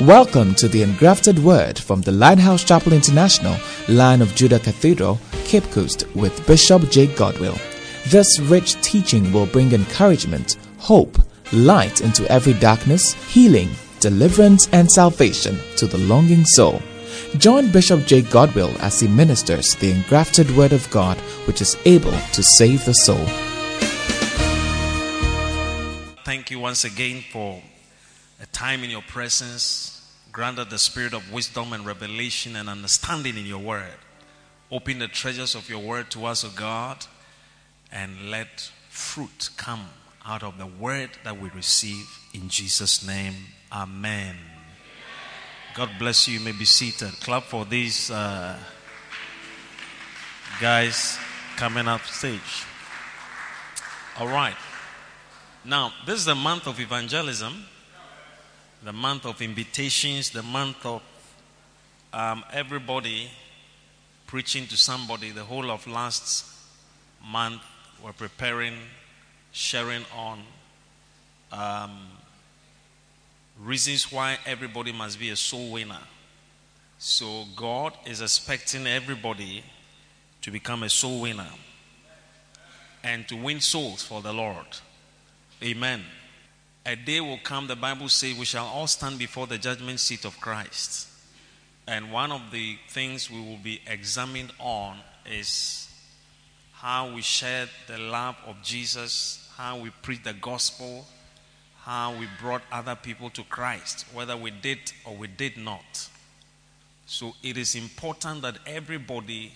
Welcome to the Engrafted Word from the Lighthouse Chapel International, Lion of Judah Cathedral, Cape Coast, with Bishop Jake Godwill. This rich teaching will bring encouragement, hope, light into every darkness, healing, deliverance, and salvation to the longing soul. Join Bishop Jake Godwill as he ministers the engrafted Word of God, which is able to save the soul. Thank you once again for a time in your presence. Granted the spirit of wisdom and revelation and understanding in your word. Open the treasures of your word to us, O God, and let fruit come out of the word that we receive in Jesus' name. Amen. God bless you. You may be seated. Clap for these uh, guys coming up stage. All right. Now, this is the month of evangelism, the month of invitations, the month of um, everybody preaching to somebody. The whole of last month, we're preparing, sharing on um, reasons why everybody must be a soul winner. So, God is expecting everybody to become a soul winner and to win souls for the Lord. Amen. A day will come, the Bible says, we shall all stand before the judgment seat of Christ. And one of the things we will be examined on is how we shared the love of Jesus, how we preached the gospel, how we brought other people to Christ, whether we did or we did not. So it is important that everybody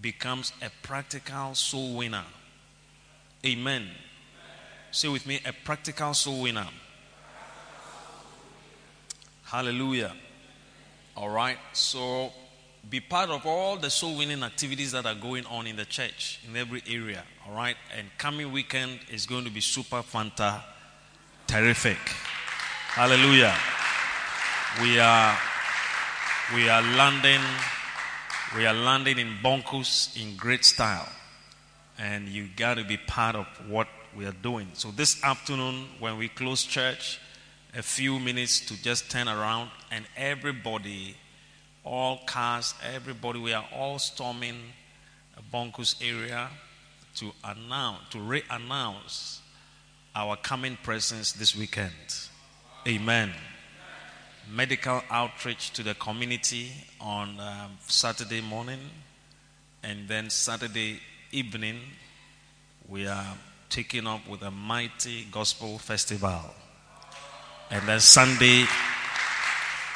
becomes a practical soul winner. Amen. Say with me, a practical soul winner. Hallelujah. All right. So be part of all the soul winning activities that are going on in the church in every area. All right. And coming weekend is going to be super fanta terrific. Hallelujah. We are we are landing we are landing in Boncos in great style. And you got to be part of what we are doing. So this afternoon, when we close church, a few minutes to just turn around, and everybody, all cars, everybody, we are all storming a Boncos area to announce, to re-announce our coming presence this weekend. Amen. Medical outreach to the community on um, Saturday morning, and then Saturday evening, we are taking up with a mighty gospel festival. And then Sunday,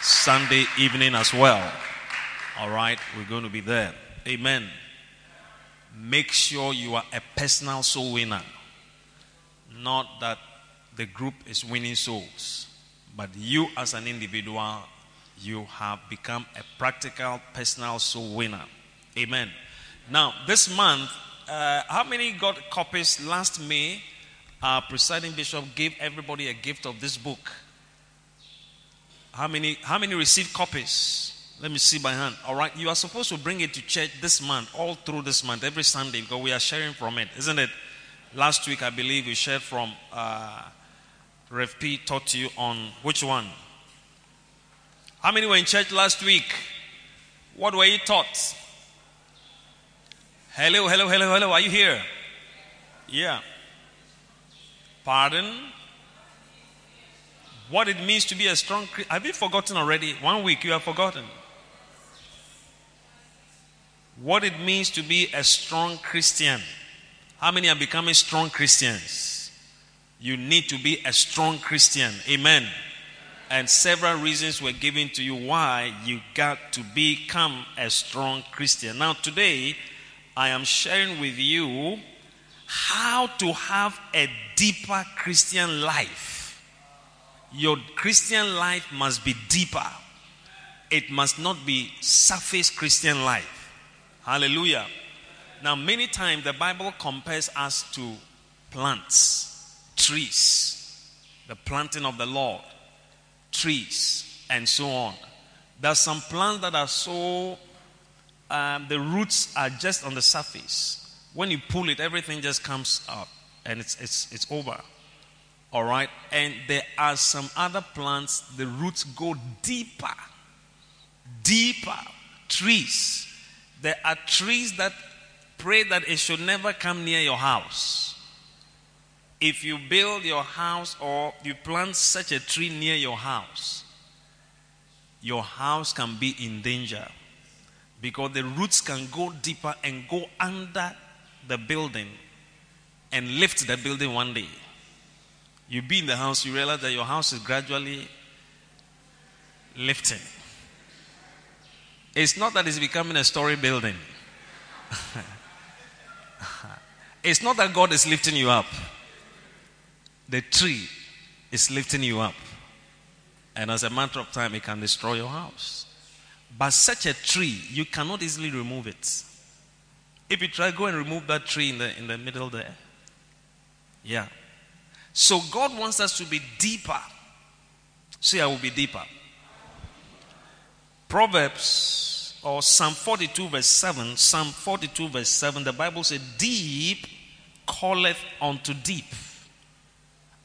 Sunday evening as well. All right, we're going to be there. Amen. Make sure you are a personal soul winner. Not that the group is winning souls, but you as an individual, you have become a practical personal soul winner. Amen. Now, this month, uh, how many got copies last May? Our presiding bishop gave everybody a gift of this book. How many, how many received copies? Let me see by hand. All right, you are supposed to bring it to church this month, all through this month, every Sunday, because we are sharing from it, isn't it? Last week, I believe we shared from uh, Rev P taught you on which one? How many were in church last week? What were you taught? Hello, hello, hello, hello. Are you here? Yeah. Pardon? What it means to be a strong Christian. Have you forgotten already? One week you have forgotten. What it means to be a strong Christian. How many are becoming strong Christians? You need to be a strong Christian. Amen. And several reasons were given to you why you got to become a strong Christian. Now, today, I am sharing with you how to have a deeper Christian life. Your Christian life must be deeper, it must not be surface Christian life. Hallelujah. Now, many times the Bible compares us to plants, trees, the planting of the Lord, trees, and so on. There's some plants that are so, um, the roots are just on the surface. When you pull it, everything just comes up and it's, it's, it's over. All right. And there are some other plants, the roots go deeper. Deeper. Trees. There are trees that pray that it should never come near your house. If you build your house or you plant such a tree near your house, your house can be in danger because the roots can go deeper and go under the building and lift the building one day. You be in the house, you realize that your house is gradually lifting. It's not that it's becoming a story building. it's not that God is lifting you up. The tree is lifting you up. And as a matter of time, it can destroy your house. But such a tree, you cannot easily remove it. If you try, go and remove that tree in the, in the middle there. Yeah. So God wants us to be deeper. See, I will be deeper. Proverbs or Psalm 42, verse 7. Psalm 42, verse 7. The Bible says, Deep calleth unto deep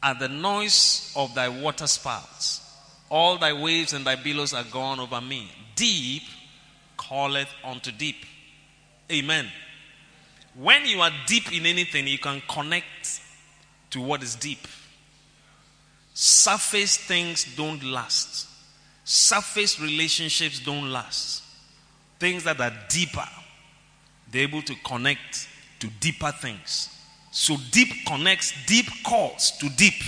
at the noise of thy water spouts. All thy waves and thy billows are gone over me. Deep calleth unto deep. Amen. When you are deep in anything, you can connect to what is deep. Surface things don't last. Surface relationships don't last. Things that are deeper, they're able to connect to deeper things. So deep connects, deep calls to deep.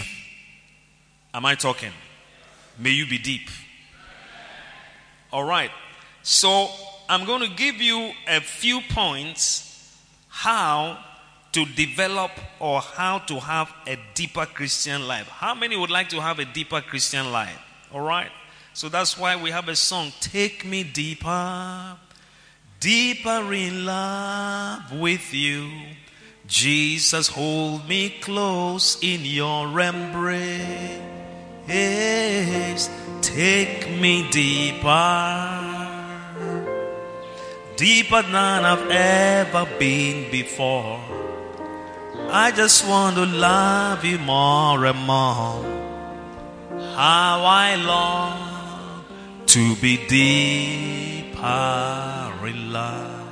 Am I talking? May you be deep. All right. So I'm going to give you a few points how to develop or how to have a deeper Christian life. How many would like to have a deeper Christian life? All right. So that's why we have a song, Take Me Deeper, Deeper in Love with You. Jesus, hold me close in your embrace. Take me deeper, deeper than I've ever been before. I just want to love you more and more. How I long to be deeper in love.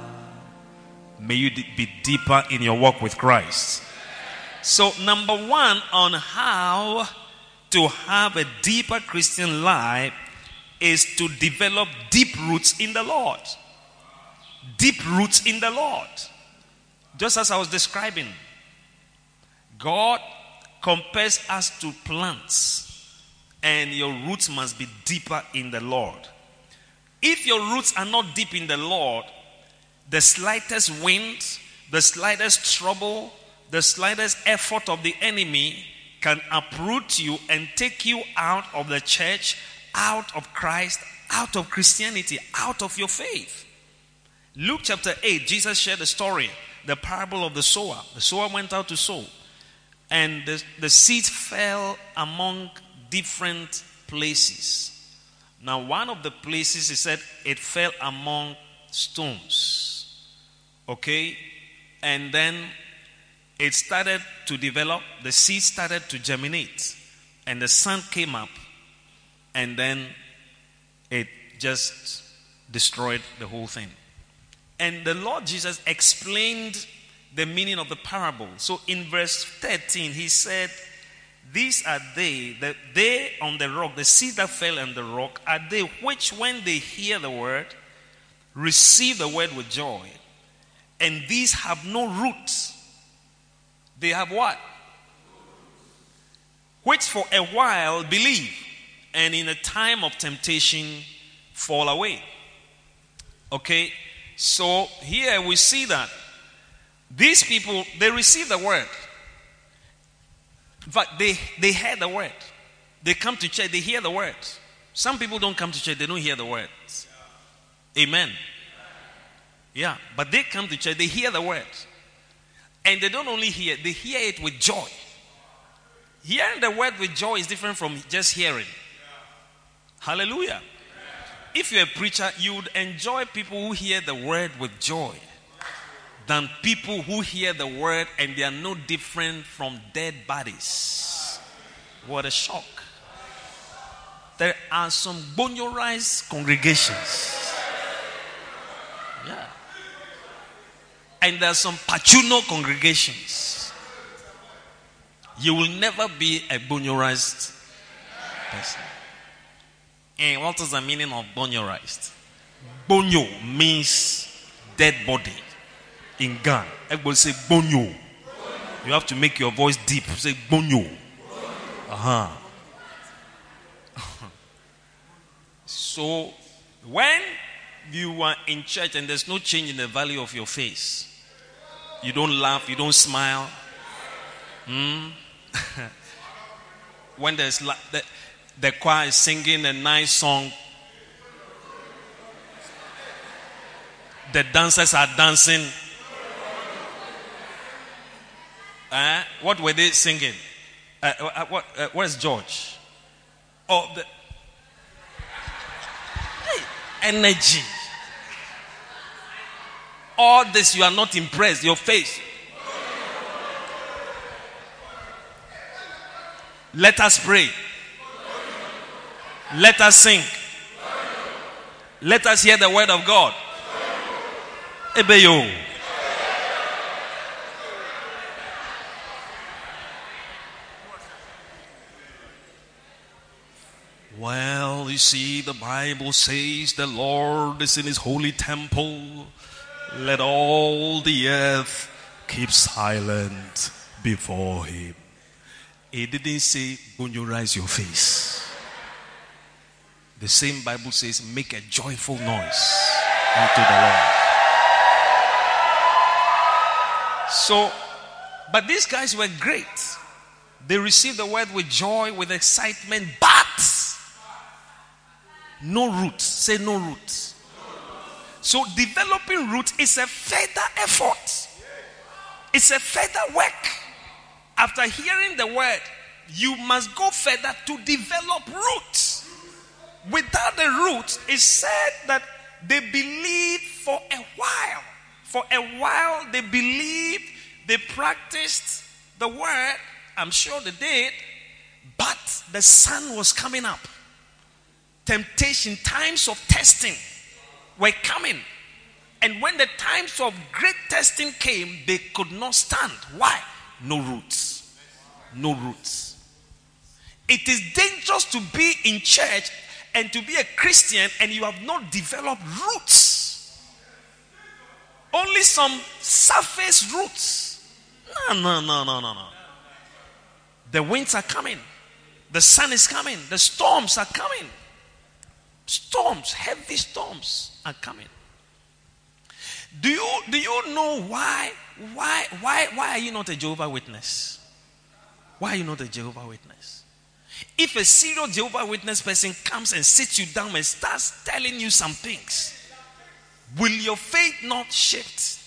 May you be deeper in your walk with Christ. So, number one on how to have a deeper Christian life is to develop deep roots in the Lord. Deep roots in the Lord. Just as I was describing, God compares us to plants, and your roots must be deeper in the Lord. If your roots are not deep in the Lord, the slightest wind, the slightest trouble, the slightest effort of the enemy can uproot you and take you out of the church, out of Christ, out of Christianity, out of your faith. Luke chapter 8, Jesus shared a story, the parable of the sower. The sower went out to sow, and the, the seed fell among different places. Now, one of the places, he said, it fell among stones. Okay? And then it started to develop, the seed started to germinate, and the sun came up, and then it just destroyed the whole thing. And the Lord Jesus explained the meaning of the parable. So in verse 13, he said, These are they, that they on the rock, the seed that fell on the rock, are they which, when they hear the word, receive the word with joy and these have no roots. They have what? Which for a while believe, and in a time of temptation fall away. Okay? So here we see that these people, they receive the word. Fact, they, they hear the word. They come to church, they hear the word. Some people don't come to church, they don't hear the words. Amen. Yeah, but they come to church, they hear the word. And they don't only hear, they hear it with joy. Hearing the word with joy is different from just hearing. Hallelujah. If you're a preacher, you would enjoy people who hear the word with joy than people who hear the word and they are no different from dead bodies. What a shock. There are some bonyorized congregations. Yeah. And there are some pachuno congregations. You will never be a bonyorized person. And what is the meaning of bonyorized? Bonyo means dead body in Ghana. Everybody say bonyo. You have to make your voice deep. Say bonyo. Uh huh. so when you are in church and there's no change in the value of your face, you don't laugh, you don't smile. Hmm? when there's la- the, the choir is singing a nice song, the dancers are dancing. Uh, what were they singing? Uh, uh, what, uh, where's George? Oh, the energy. All this, you are not impressed. Your face. Let us pray. Let us sing. Let us hear the word of God. Well, you see, the Bible says the Lord is in his holy temple. Let all the earth keep silent before him. He didn't say, bonjurize your face. The same Bible says, make a joyful noise unto the Lord. So, but these guys were great. They received the word with joy, with excitement, but no roots. Say no roots. So developing roots is a further effort. It's a further work. After hearing the word, you must go further to develop roots. Without the roots, it's said that they believed for a while. For a while, they believed, they practiced the word. I'm sure they did. But the sun was coming up temptation, times of testing were coming. And when the times of great testing came, they could not stand. Why? No roots. No roots. It is dangerous to be in church and to be a Christian and you have not developed roots. Only some surface roots. No, no, no, no, no, no. The winds are coming. The sun is coming. The storms are coming. Storms, heavy storms are coming. Do you do you know why why why why are you not a Jehovah Witness? Why are you not a Jehovah Witness? If a serious Jehovah Witness person comes and sits you down and starts telling you some things, will your faith not shift?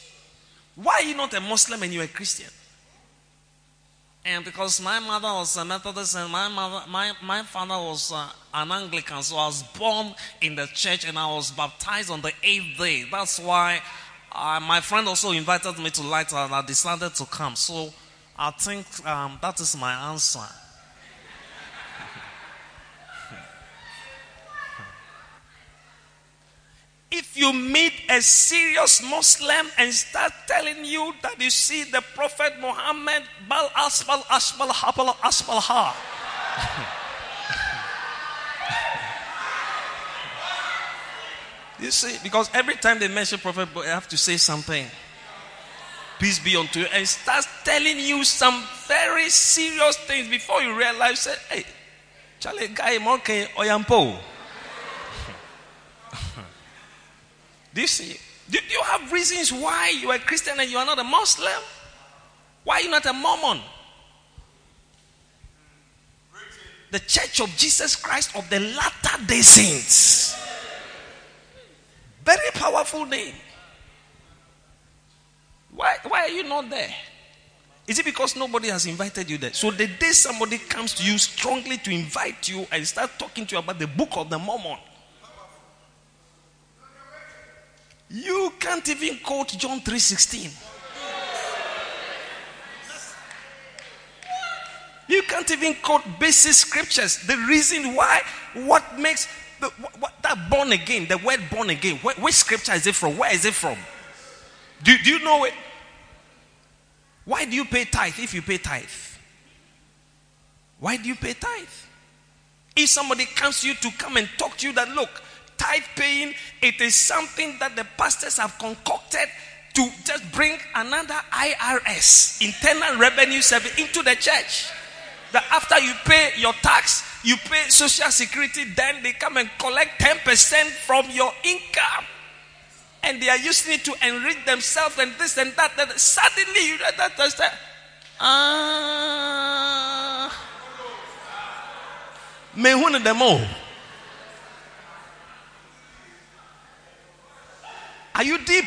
Why are you not a Muslim and you're a Christian? And because my mother was a Methodist and my mother, my, my father was uh, an Anglican, so I was born in the church and I was baptized on the eighth day. That's why uh, my friend also invited me to light and I decided to come. So I think um, that is my answer. If you meet a serious Muslim and start telling you that you see the Prophet Muhammad, Bal Asbal Asbal Habal Asbal Ha. You see, because every time they mention Prophet, they have to say something. Peace be unto you. And starts telling you some very serious things before you realize, say, hey, Charlie Guy Monkey Oyampo. Do you see? Do you have reasons why you are a Christian and you are not a Muslim? Why are you not a Mormon? The Church of Jesus Christ of the Latter day Saints. Very powerful name. Why, why are you not there? Is it because nobody has invited you there? So the day somebody comes to you strongly to invite you and start talking to you about the book of the Mormon, you can't even quote John 3:16. You can't even quote basic scriptures. The reason why, what makes the, what, that born again, the word born again, where, which scripture is it from? Where is it from? Do, do you know it? Why do you pay tithe if you pay tithe? Why do you pay tithe? If somebody comes to you to come and talk to you that look, tithe paying, it is something that the pastors have concocted to just bring another IRS, internal revenue service, into the church. That after you pay your tax, you pay social security, then they come and collect 10% from your income. And they are using it to enrich themselves and this and that. that suddenly you that, that, that, ah. Uh, them all. Are you deep?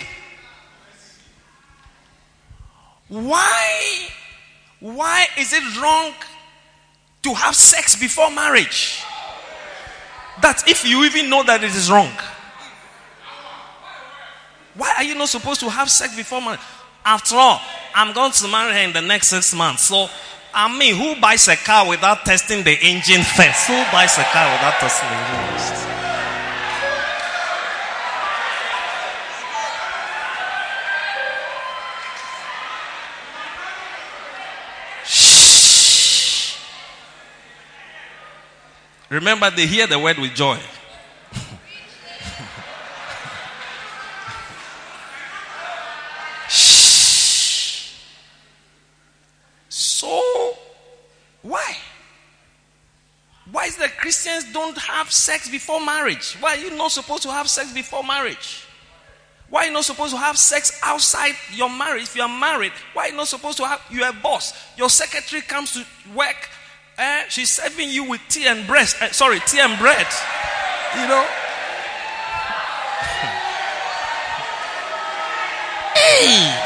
Why? Why is it wrong to have sex before marriage? That if you even know that it is wrong. Why are you not supposed to have sex before marriage? After all, I'm going to marry her in the next six months. So, I mean, who buys a car without testing the engine first? Who buys a car without testing the engine Remember, they hear the word with joy. so, why? Why is that Christians don't have sex before marriage? Why are you not supposed to have sex before marriage? Why are you not supposed to have sex outside your marriage? If you are married, why are you not supposed to have? You're boss. Your secretary comes to work Eh, she's serving you with tea and bread. Eh, sorry, tea and bread. You know? hey!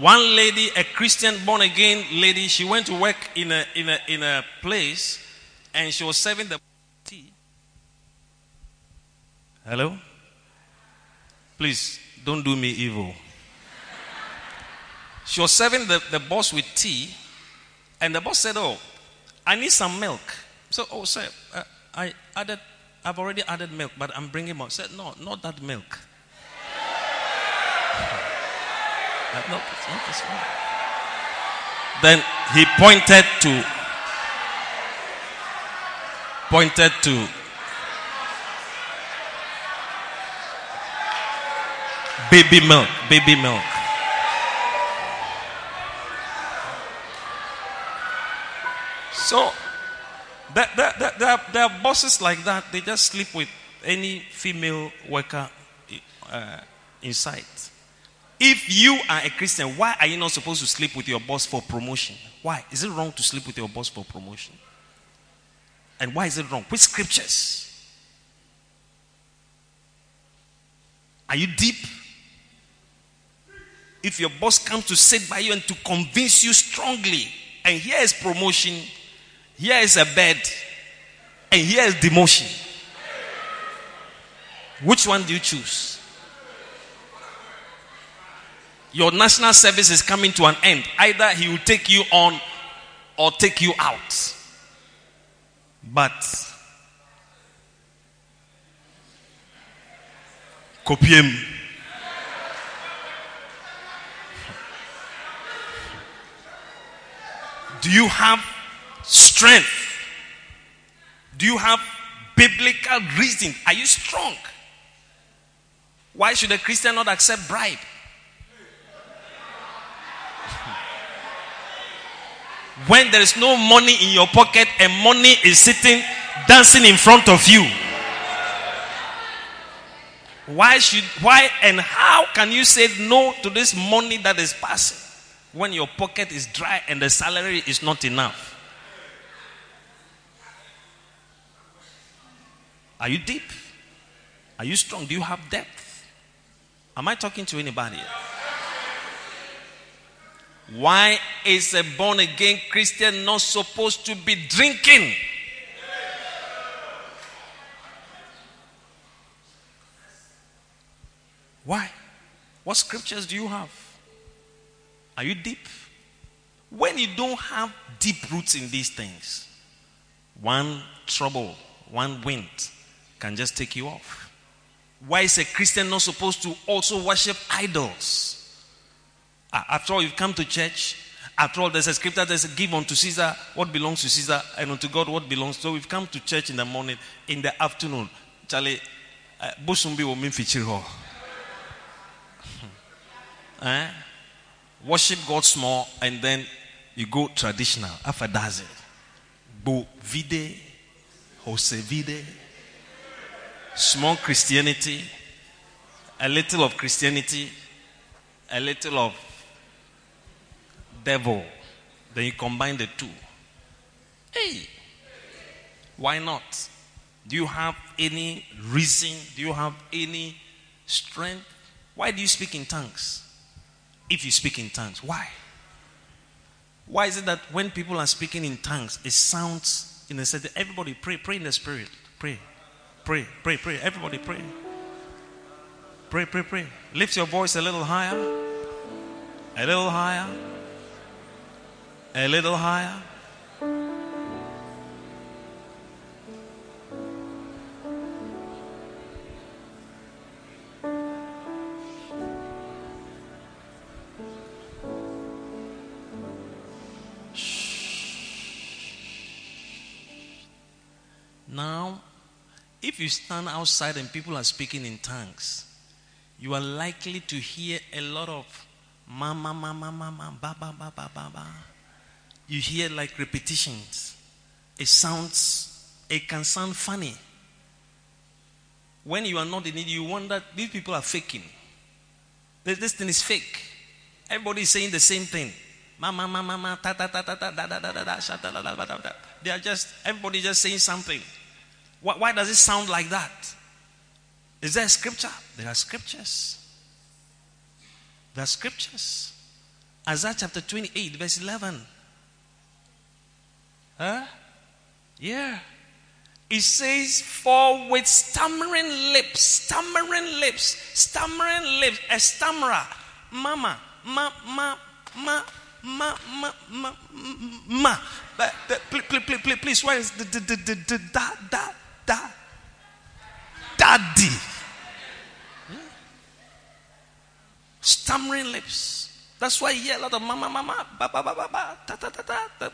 One lady, a Christian born again lady, she went to work in a in a in a place and she was serving the Hello? Please, don't do me evil. She was serving the, the boss with tea, and the boss said, Oh, I need some milk. So, oh, sir, uh, I added, I've already added milk, but I'm bringing more. Said, No, not that milk. uh, no, not this one. Then he pointed to, pointed to Baby milk. Baby milk. So, there, there, there, there, are bosses like that. They just sleep with any female worker uh, inside. If you are a Christian, why are you not supposed to sleep with your boss for promotion? Why? Is it wrong to sleep with your boss for promotion? And why is it wrong? Which scriptures? Are you deep? If your boss comes to sit by you and to convince you strongly, and here is promotion, here is a bed, and here is demotion, which one do you choose? Your national service is coming to an end. Either he will take you on or take you out. But copy Do you have strength? Do you have biblical reason? Are you strong? Why should a Christian not accept bribe? when there is no money in your pocket and money is sitting dancing in front of you why should why and how can you say no to this money that is passing when your pocket is dry and the salary is not enough? Are you deep? Are you strong? Do you have depth? Am I talking to anybody? Why is a born again Christian not supposed to be drinking? Why? What scriptures do you have? Are you deep? When you don't have deep roots in these things, one trouble, one wind can just take you off. Why is a Christian not supposed to also worship idols? After all, you've come to church. After all, there's a scripture that says, Give unto Caesar what belongs to Caesar, and unto God what belongs. So we've come to church in the morning. In the afternoon, Charlie, uh, Bosumbi will mean eh? Worship God small, and then you go traditional. After that, Bo vide, Jose vide, small Christianity, a little of Christianity, a little of devil. Then you combine the two. Hey, why not? Do you have any reason? Do you have any strength? Why do you speak in tongues? If you speak in tongues, why? Why is it that when people are speaking in tongues, it sounds in a certain everybody pray, pray in the spirit. Pray. Pray, pray, pray. Everybody pray. Pray, pray, pray. Lift your voice a little higher. A little higher. A little higher. If you stand outside and people are speaking in tongues, you are likely to hear a lot of ma ma ma ma ma ma ba ba ba ba ba ba. You hear like repetitions. It sounds, it can sound funny. When you are not in it, you wonder these people are faking. This, thing is fake. Everybody is saying the same thing. Ma ma ma ma ma ta ta ta ta ta da da da da da da da da da. They are just everybody just saying something. Why, why does it sound like that? Is there scripture? There are scriptures. There are scriptures. Isaiah chapter 28, verse 11. Huh? Yeah. It says, For with stammering lips, stammering lips, stammering lips, a stammerer, mama, ma, ma, ma, ma, ma, ma, ma. But, but, please, please, please, where is the, the, the, the, the, da, da, da, daddy? Stammering lips. That's why you hear a lot of mama, mama, ba, ba, ba, ba, ba, ta, ta, ta, ta, ta.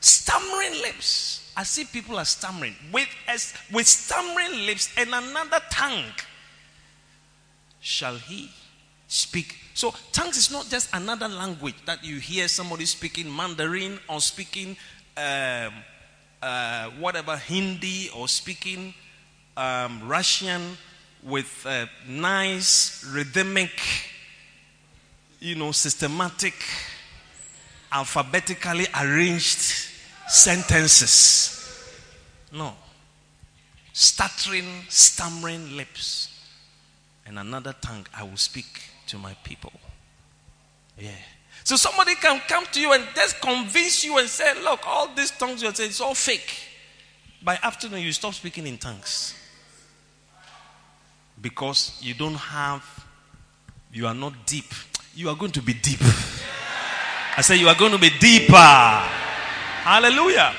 Stammering lips. I see people are stammering. With, as, with stammering lips and another tongue shall he speak. So, tongues is not just another language that you hear somebody speaking Mandarin or speaking um, uh, whatever Hindi or speaking um, Russian with nice rhythmic, you know, systematic, alphabetically arranged sentences. No. Stuttering, stammering lips. And another tongue I will speak to my people. Yeah. So somebody can come to you and just convince you and say, look, all these tongues you're saying, it's all fake. By afternoon, you stop speaking in tongues. Because you don't have, you are not deep. You are going to be deep. I say you are going to be deeper. Hallelujah.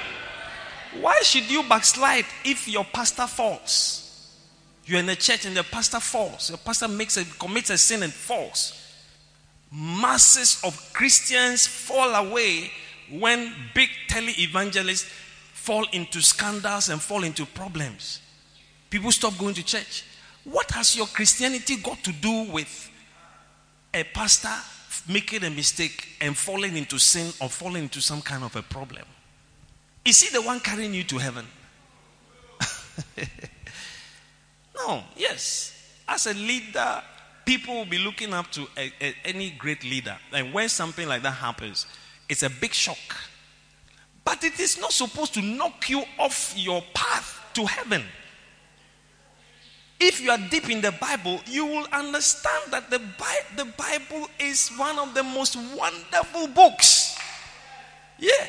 Why should you backslide if your pastor falls? You're in a church and the pastor falls. Your pastor makes a, commits a sin and falls masses of Christians fall away when big tele evangelists fall into scandals and fall into problems. People stop going to church. What has your Christianity got to do with a pastor making a mistake and falling into sin or falling into some kind of a problem? Is he the one carrying you to heaven? no, yes. As a leader, people will be looking up to a, a, any great leader. And when something like that happens, it's a big shock. But it is not supposed to knock you off your path to heaven. If you are deep in the Bible, you will understand that the, Bi- the Bible is one of the most wonderful books. Yeah.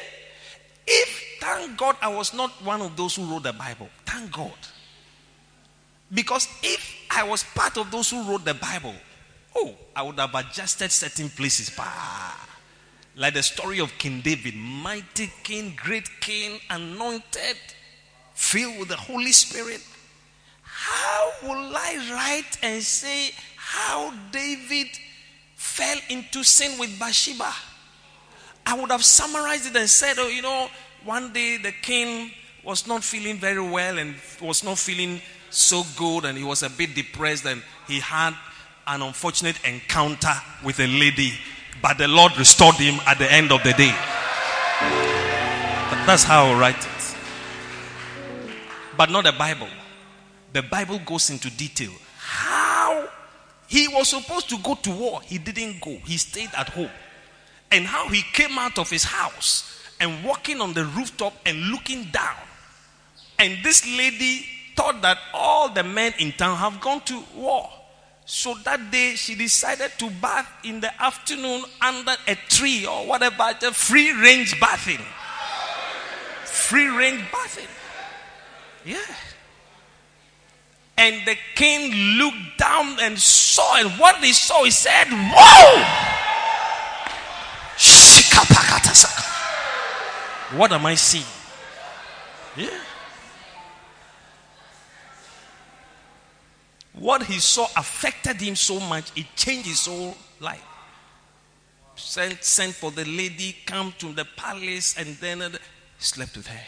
If, thank God, I was not one of those who wrote the Bible. Thank God. Because if I was part of those who wrote the Bible, Oh, I would have adjusted certain places. Bah. Like the story of King David, mighty king, great king, anointed, filled with the Holy Spirit. How will I write and say how David fell into sin with Bathsheba? I would have summarized it and said, oh, you know, one day the king was not feeling very well and was not feeling so good and he was a bit depressed and he had an unfortunate encounter with a lady, but the Lord restored him at the end of the day. That's how I write it. But not the Bible. The Bible goes into detail. How he was supposed to go to war, he didn't go, he stayed at home. And how he came out of his house and walking on the rooftop and looking down. And this lady thought that all the men in town have gone to war. So that day she decided to bath in the afternoon under a tree or whatever, just free range bathing. Free range bathing. Yeah. And the king looked down and saw, and what he saw, he said, Whoa! What am I seeing? Yeah. What he saw affected him so much, it changed his whole life. Sent, sent for the lady, come to the palace, and then uh, slept with her.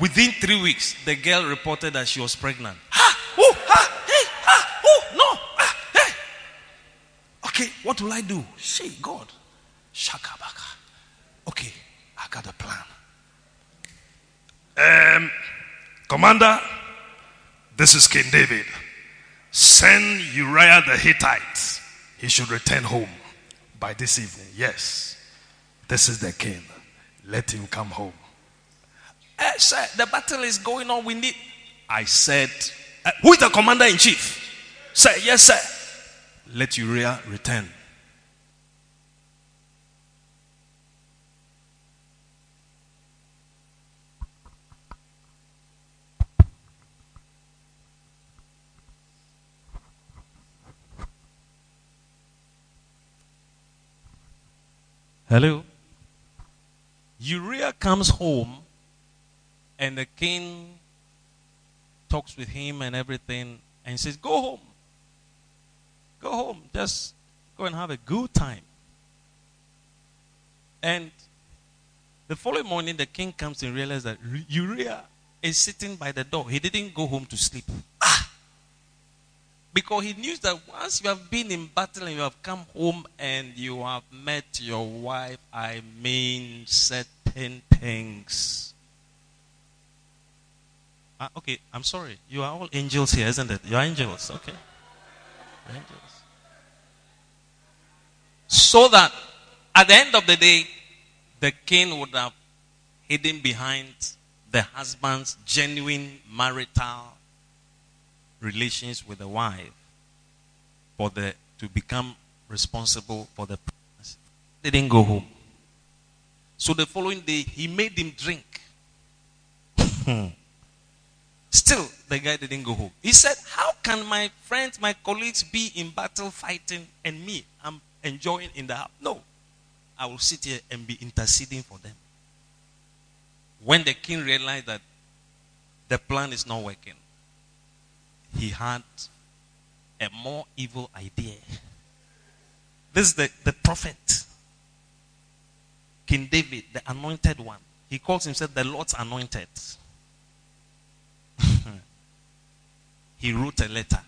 Within three weeks, the girl reported that she was pregnant. Ha! Oh! Ha! Hey! Ha! Oh! No! Ah! Hey! Okay, what will I do? Say, God. Shaka baka. Okay, I got a plan. Um, Commander, this is King David. Send Uriah the Hittite. He should return home by this evening. Yes, this is the king. Let him come home. Uh, sir, the battle is going on. We need. I said, uh, Who is the commander in chief? Sir, yes, sir. Let Uriah return. Hello? Uriah comes home and the king talks with him and everything and says, Go home. Go home. Just go and have a good time. And the following morning, the king comes and realizes that Uriah is sitting by the door. He didn't go home to sleep. Ah! Because he knew that once you have been in battle and you have come home and you have met your wife, I mean certain things Ah, okay, I'm sorry. You are all angels here, isn't it? You are angels. Okay. Angels. So that at the end of the day, the king would have hidden behind the husband's genuine marital relations with the wife for the to become responsible for the pregnancy. They didn't go home. So the following day, he made him drink. Hmm. Still, the guy didn't go home. He said, How can my friends, my colleagues be in battle fighting and me, I'm enjoying in the house? No. I will sit here and be interceding for them. When the king realized that the plan is not working, he had a more evil idea. This is the, the prophet, King David, the anointed one. He calls himself the Lord's anointed. he wrote a letter.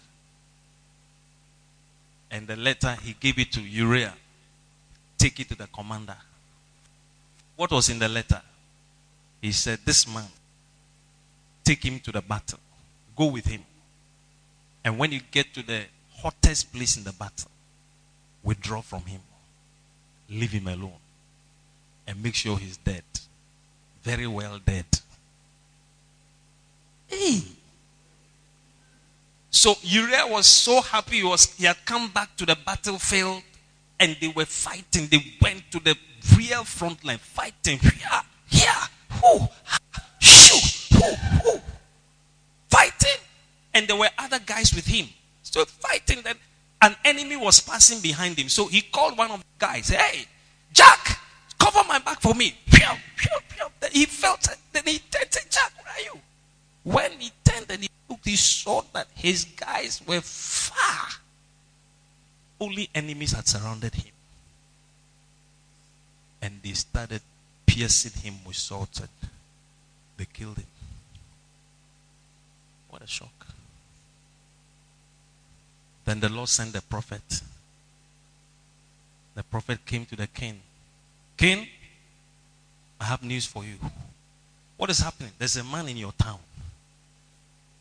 And the letter, he gave it to Uriah. Take it to the commander. What was in the letter? He said, This man, take him to the battle. Go with him. And when you get to the hottest place in the battle, withdraw from him. Leave him alone. And make sure he's dead. Very well dead. Hey. So Uriah was so happy he was he had come back to the battlefield and they were fighting. They went to the real front line fighting. Here, here, who, shoo, who, who, fighting. And there were other guys with him. So fighting that an enemy was passing behind him. So he called one of the guys, Hey, Jack, cover my back for me. He felt. Then he turned said, Jack, where are you? When he turned and he looked, he saw that his guys were far. Only enemies had surrounded him. And they started piercing him with swords and they killed him. What a shock. Then the Lord sent the prophet. The prophet came to the king. King, I have news for you. What is happening? There's a man in your town.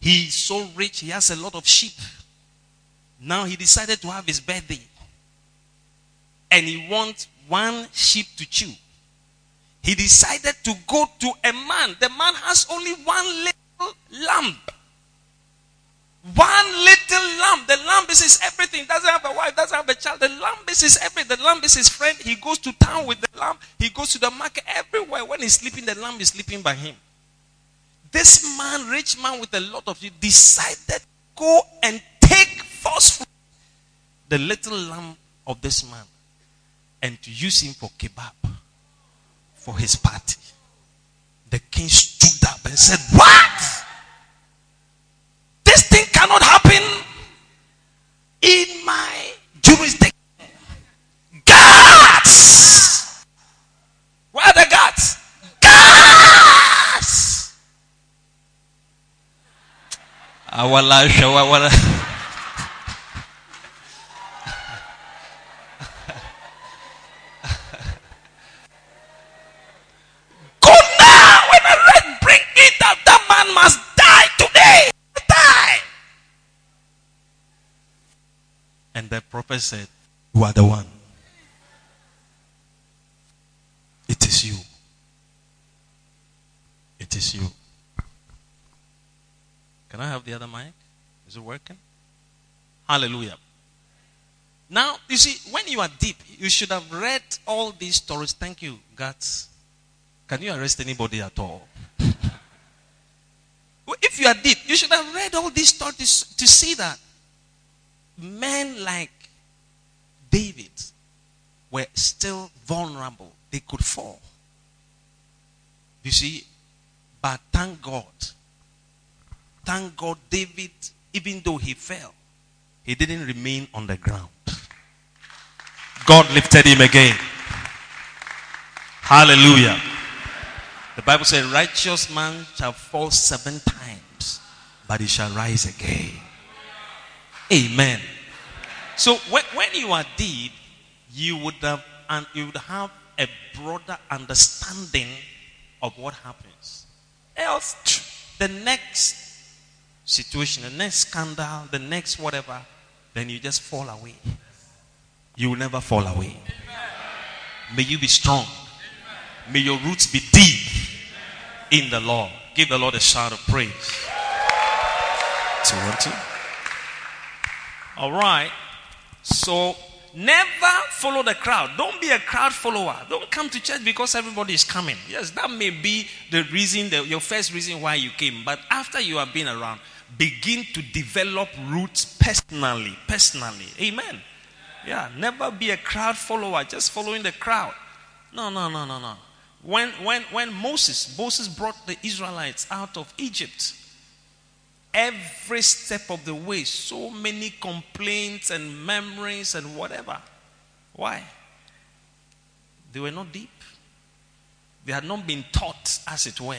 He's so rich, he has a lot of sheep. Now he decided to have his birthday. And he wants one sheep to chew. He decided to go to a man. The man has only one little lamb. One little lamb. The lamb is his everything. Doesn't have a wife, doesn't have a child. The lamb is his everything. The lamb is his friend. He goes to town with the lamb. He goes to the market everywhere. When he's sleeping, the lamb is sleeping by him. This man, rich man with a lot of you, decided to go and take forcefully the little lamb of this man and to use him for kebab for his party. The king stood up and said, What? This thing cannot happen in my jurisdiction. Guards! Where are the guards? Guards! Awala, shawawala. And the prophet said, You are the one. It is you. It is you. Can I have the other mic? Is it working? Hallelujah. Now, you see, when you are deep, you should have read all these stories. Thank you, Guts. Can you arrest anybody at all? if you are deep, you should have read all these stories to see that men like David were still vulnerable. They could fall. You see, but thank God. Thank God, David, even though he fell, he didn't remain on the ground. God lifted him again. Hallelujah. The Bible says, righteous man shall fall seven times, but he shall rise again. Amen. So when, when you are deep, you would have and you would have a broader understanding of what happens. Else, the next situation, the next scandal, the next whatever, then you just fall away. You will never fall away. May you be strong. May your roots be deep in the Lord. Give the Lord a shout of praise. Two, one, two. All right. So never follow the crowd. Don't be a crowd follower. Don't come to church because everybody is coming. Yes, that may be the reason, the, your first reason why you came. But after you have been around, begin to develop roots personally. Personally. Amen. Yeah, never be a crowd follower, just following the crowd. No, no, no, no, no. When, when, when Moses, Moses brought the Israelites out of Egypt, every step of the way, so many complaints and memories and whatever. Why? They were not deep. They had not been taught, as it were.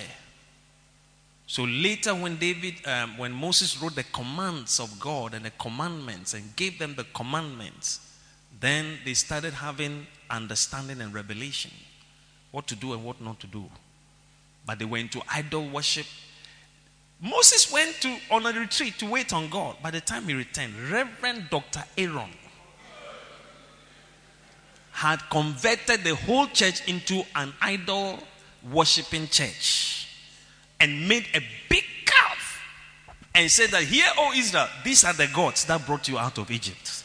So later, when David, um, when Moses wrote the commands of God and the commandments and gave them the commandments, then they started having understanding and revelation what to do and what not to do. But they went to idol worship Moses went to on a retreat to wait on God. By the time he returned, Reverend Dr. Aaron had converted the whole church into an idol worshiping church and made a big calf and said that here, O Israel, these are the gods that brought you out of Egypt.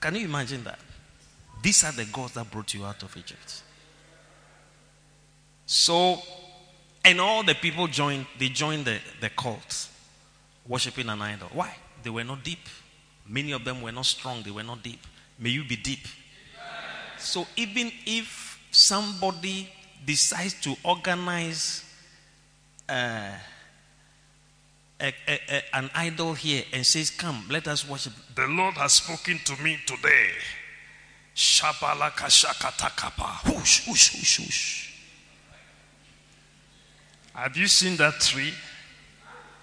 Can you imagine that? These are the gods that brought you out of Egypt. So and all the people joined, they joined the, the cult, worshiping an idol. Why? They were not deep. Many of them were not strong, they were not deep. May you be deep. So even if somebody decides to organize uh, a, a, a, an idol here and says, Come, let us worship. The Lord has spoken to me today. Shabalakashakatakapa. Whoosh, whoosh, whoosh, whoosh. Have you seen that tree?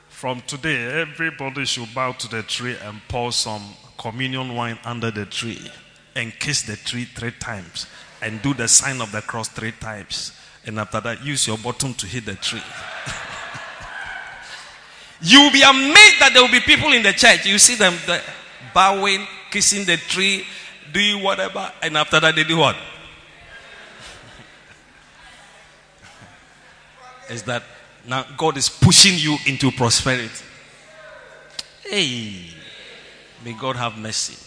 From today, everybody should bow to the tree and pour some communion wine under the tree and kiss the tree three times and do the sign of the cross three times. And after that, use your bottom to hit the tree. You'll be amazed that there will be people in the church. You see them bowing, kissing the tree, doing whatever, and after that, they do what? Is that now God is pushing you into prosperity. Hey, may God have mercy.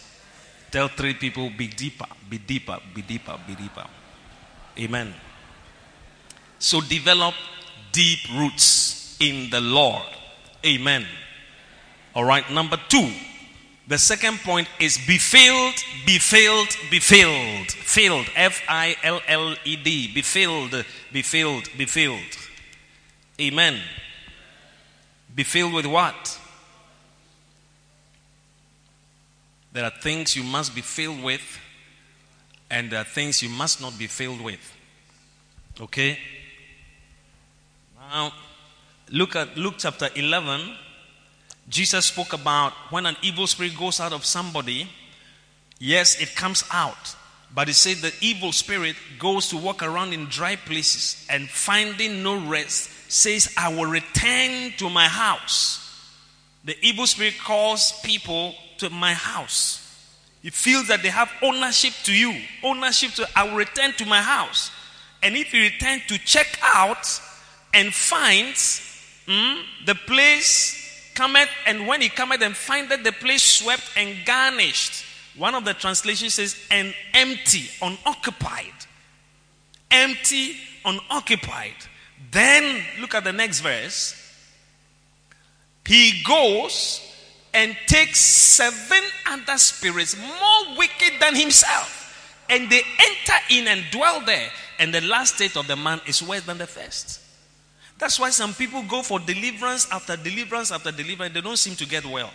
Tell three people, be deeper, be deeper, be deeper, be deeper. Amen. So develop deep roots in the Lord. Amen. All right, number two. The second point is be filled, be filled, be filled. Filled. F I L L E D. Be filled, be filled, be filled. Amen. Be filled with what? There are things you must be filled with, and there are things you must not be filled with. Okay? Now, look at Luke chapter 11. Jesus spoke about when an evil spirit goes out of somebody, yes, it comes out. But he said the evil spirit goes to walk around in dry places and finding no rest, says, I will return to my house. The evil spirit calls people to my house. He feels that they have ownership to you. Ownership to, I will return to my house. And if he returns to check out and finds mm, the place cometh, and when he cometh and findeth the place swept and garnished, one of the translations says, and empty, unoccupied. Empty, unoccupied. Then look at the next verse. He goes and takes seven other spirits more wicked than himself. And they enter in and dwell there. And the last state of the man is worse than the first. That's why some people go for deliverance after deliverance after deliverance. They don't seem to get well.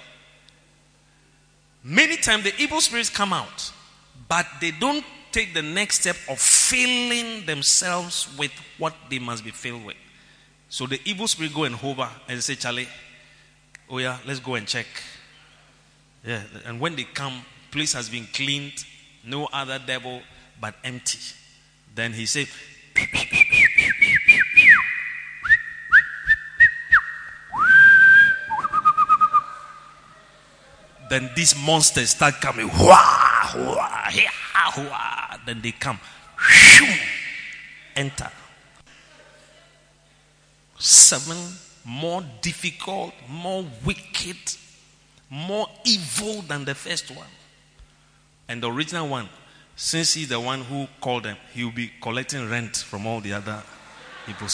Many times the evil spirits come out, but they don't take the next step of filling themselves with what they must be filled with. So the evil spirit go and hover and say, Charlie, oh yeah, let's go and check. Yeah, and when they come, place has been cleaned, no other devil but empty. Then he said, then these monsters start coming. Wah, wah, yeah, wah. Then they come. Enter. Seven more difficult, more wicked, more evil than the first one. And the original one, since he's the one who called them, he will be collecting rent from all the other people.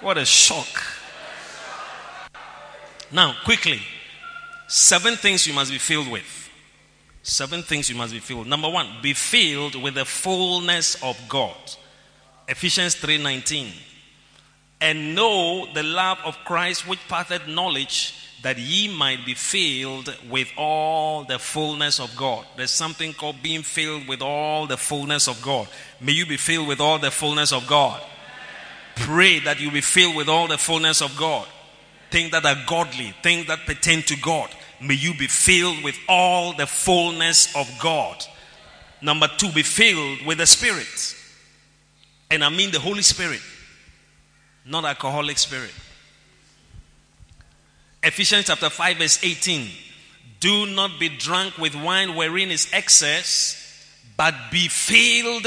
what a shock. Now, quickly, seven things you must be filled with. Seven things you must be filled. Number one, be filled with the fullness of God. Ephesians 3:19. And know the love of Christ which passeth knowledge, that ye might be filled with all the fullness of God. There's something called being filled with all the fullness of God. May you be filled with all the fullness of God. Pray that you be filled with all the fullness of God. Things that are godly, things that pertain to God. May you be filled with all the fullness of God. Number two, be filled with the Spirit. And I mean the Holy Spirit, not alcoholic spirit. Ephesians chapter 5, verse 18. Do not be drunk with wine wherein is excess, but be filled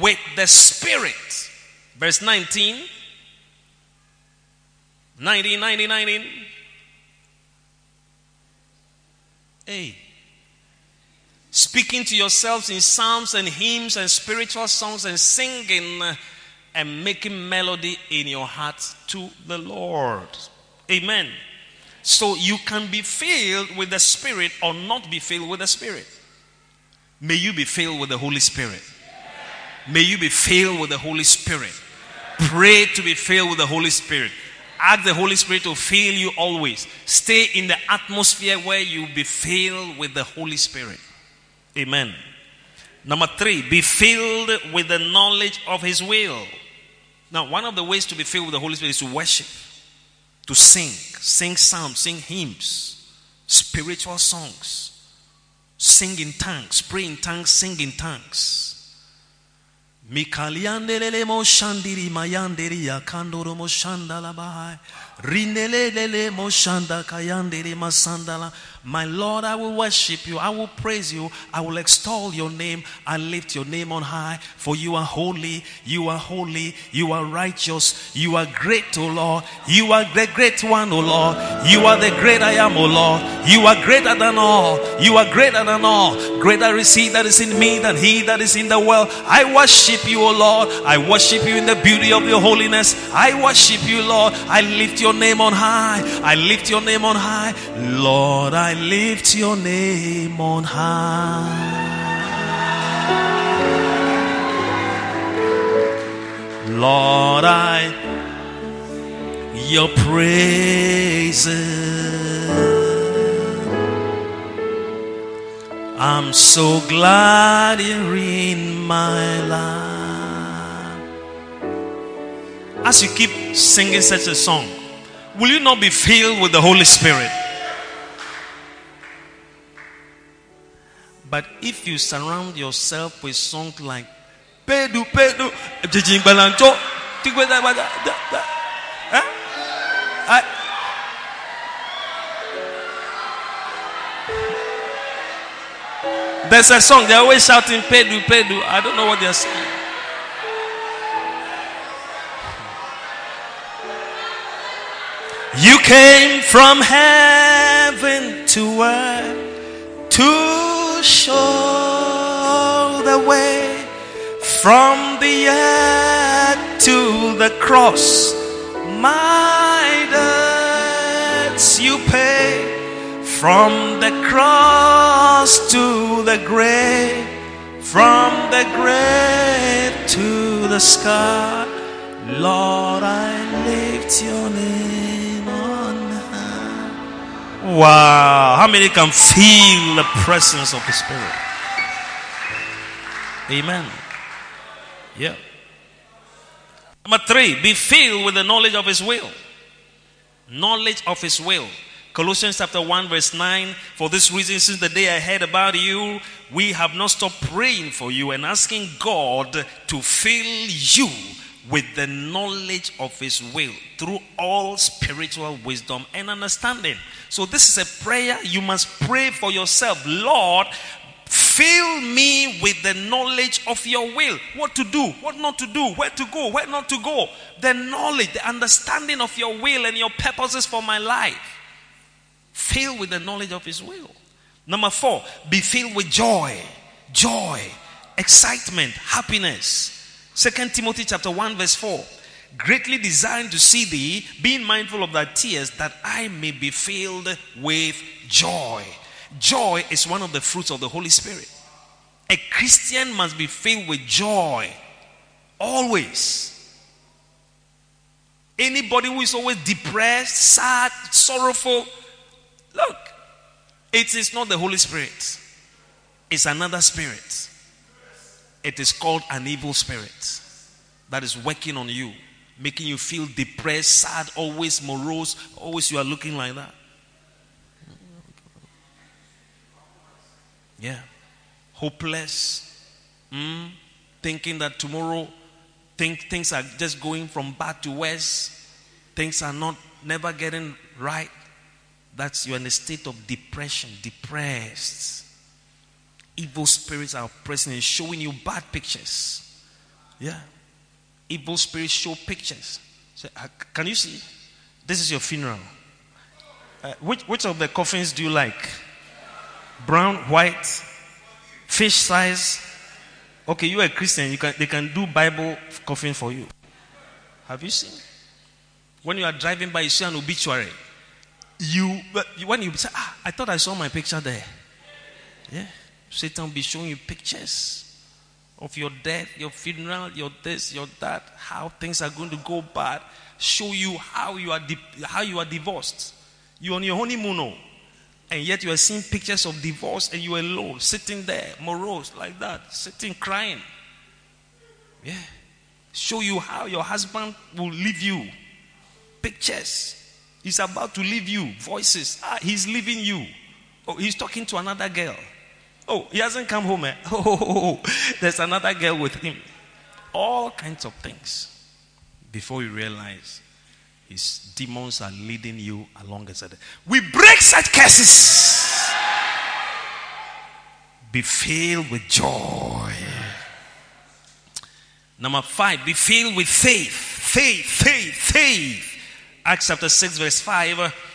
with the Spirit. Verse 19. 19, 19, 19. Hey. Speaking to yourselves in psalms and hymns and spiritual songs and singing uh, and making melody in your heart to the Lord. Amen. So you can be filled with the Spirit or not be filled with the Spirit. May you be filled with the Holy Spirit. May you be filled with the Holy Spirit. Pray to be filled with the Holy Spirit. Ask the Holy Spirit to fill you always. Stay in the atmosphere where you be filled with the Holy Spirit. Amen. Number three, be filled with the knowledge of His will. Now, one of the ways to be filled with the Holy Spirit is to worship, to sing, sing psalms, sing hymns, spiritual songs, sing in tongues, pray in tongues, sing in tongues. Mikaliandelele mo shandiri mayandiri ya kandoro mo shandala bahai. Rindelele mo shanda kayandiri masandala. My Lord, I will worship you. I will praise you. I will extol your name. I lift your name on high. For you are holy. You are holy. You are righteous. You are great, O Lord. You are the great one, O Lord. You are the great I am, O Lord. You are greater than all. You are greater than all. Greater is he that is in me than he that is in the world. I worship you, O Lord. I worship you in the beauty of your holiness. I worship you, Lord. I lift your name on high. I lift your name on high. Lord, I lift your name on high. Lord, I your praises. I'm so glad you're in my life. As you keep singing such a song, will you not be filled with the Holy Spirit? But if you surround yourself with songs like Pedu Pedu Jijing Balancho eh? There's a song, they're always shouting Pedu Pedu. I don't know what they're saying. You came from heaven to earth to show the way from the earth to the cross. My debts you pay from the cross to the grave, from the grave to the sky. Lord, I lift your name. Wow. How many can feel the presence of the Spirit? Amen. Yeah. Number three, be filled with the knowledge of His will. Knowledge of His will. Colossians chapter 1, verse 9. For this reason, since the day I heard about you, we have not stopped praying for you and asking God to fill you with the knowledge of His will through all spiritual wisdom and understanding. So, this is a prayer you must pray for yourself. Lord, fill me with the knowledge of your will. What to do, what not to do, where to go, where not to go. The knowledge, the understanding of your will and your purposes for my life. Fill with the knowledge of His will. Number four, be filled with joy, joy, excitement, happiness. Second Timothy chapter 1, verse 4. Greatly desiring to see thee, being mindful of thy tears, that I may be filled with joy. Joy is one of the fruits of the Holy Spirit. A Christian must be filled with joy. Always. Anybody who is always depressed, sad, sorrowful, look, it is not the Holy Spirit, it's another spirit. It is called an evil spirit that is working on you, making you feel depressed, sad, always morose, always you are looking like that. Yeah. Hopeless. Mm, thinking that tomorrow think things are just going from bad to worse. Things are not never getting right. That's you're in a state of depression, depressed. Evil spirits are oppressing and showing you bad pictures. Yeah. Evil spirits show pictures. Say, uh, can you see? This is your funeral. Uh, which, which of the coffins do you like? brown, white, fish size. Okay, you are a Christian. You can, they can do Bible coffin for you. Have you seen? When you are driving by, you see an obituary. you, when you say, ah, I thought I saw my picture there. Yeah. Satan be showing you pictures of your death, your funeral, your this, your that, how things are going to go bad. Show you how you are, di- how you are divorced. You're on your honeymoon, oh. and yet you are seeing pictures of divorce and you're alone, sitting there, morose, like that, sitting crying. Yeah. Show you how your husband will leave you. Pictures. He's about to leave you. Voices. Ah, he's leaving you. Oh, he's talking to another girl. Oh, he hasn't come home. Eh? Oh, there's another girl with him. All kinds of things. Before you realize his demons are leading you along. We break such curses. Be filled with joy. Number five, be filled with faith. Faith, faith, faith. Acts chapter 6, verse 5.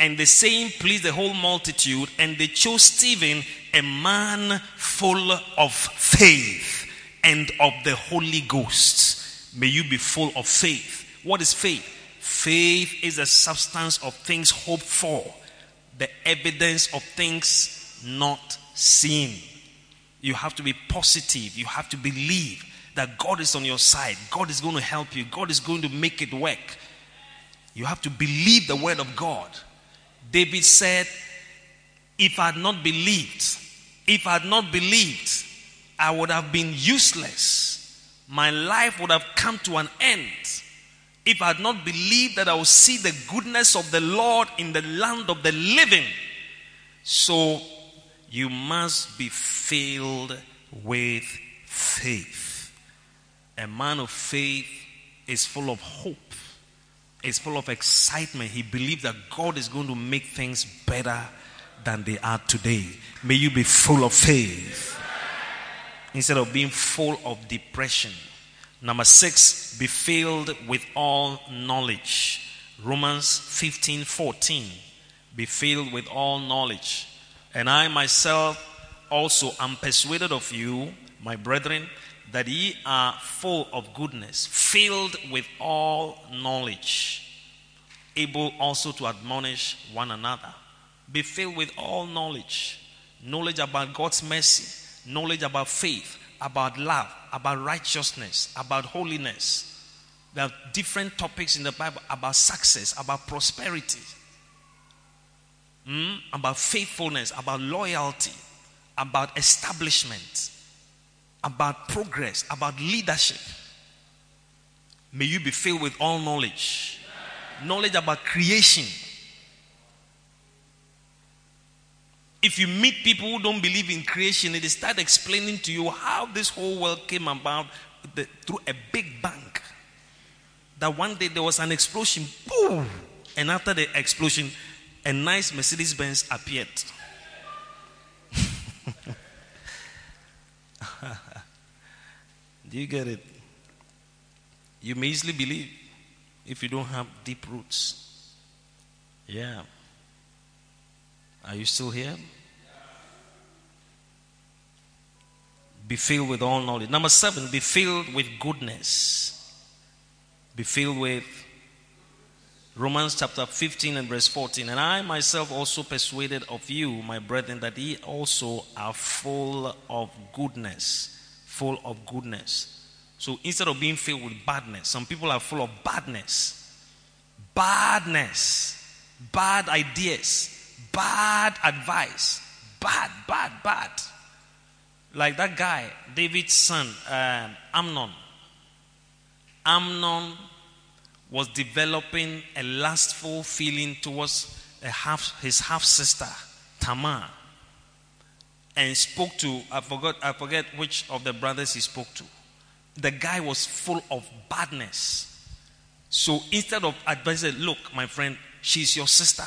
And the same pleased the whole multitude, and they chose Stephen, a man full of faith and of the Holy Ghost. May you be full of faith. What is faith? Faith is the substance of things hoped for, the evidence of things not seen. You have to be positive, you have to believe that God is on your side. God is going to help you. God is going to make it work. You have to believe the word of God. David said, If I had not believed, if I had not believed, I would have been useless. My life would have come to an end. If I had not believed that I would see the goodness of the Lord in the land of the living. So you must be filled with faith. A man of faith is full of hope, is full of excitement. He believes that God is going to make things better than they are today. May you be full of faith instead of being full of depression. Number six, be filled with all knowledge. Romans 15 14. Be filled with all knowledge. And I myself also am persuaded of you, my brethren, that ye are full of goodness, filled with all knowledge, able also to admonish one another. Be filled with all knowledge knowledge about God's mercy, knowledge about faith, about love, about righteousness, about holiness. There are different topics in the Bible about success, about prosperity, mm? about faithfulness, about loyalty, about establishment about progress, about leadership. May you be filled with all knowledge. Knowledge about creation. If you meet people who don't believe in creation, they start explaining to you how this whole world came about the, through a big bang. That one day there was an explosion, boom, and after the explosion, a nice Mercedes Benz appeared. Do you get it? You may easily believe if you don't have deep roots. Yeah. Are you still here? Be filled with all knowledge. Number seven, be filled with goodness. Be filled with Romans chapter 15 and verse 14. And I myself also persuaded of you, my brethren, that ye also are full of goodness full of goodness. So instead of being filled with badness, some people are full of badness. Badness. Bad ideas. Bad advice. Bad, bad, bad. Like that guy, David's son, um, Amnon. Amnon was developing a lustful feeling towards half, his half sister, Tamar and spoke to I forgot I forget which of the brothers he spoke to. The guy was full of badness. So instead of advising, look, my friend, she's your sister.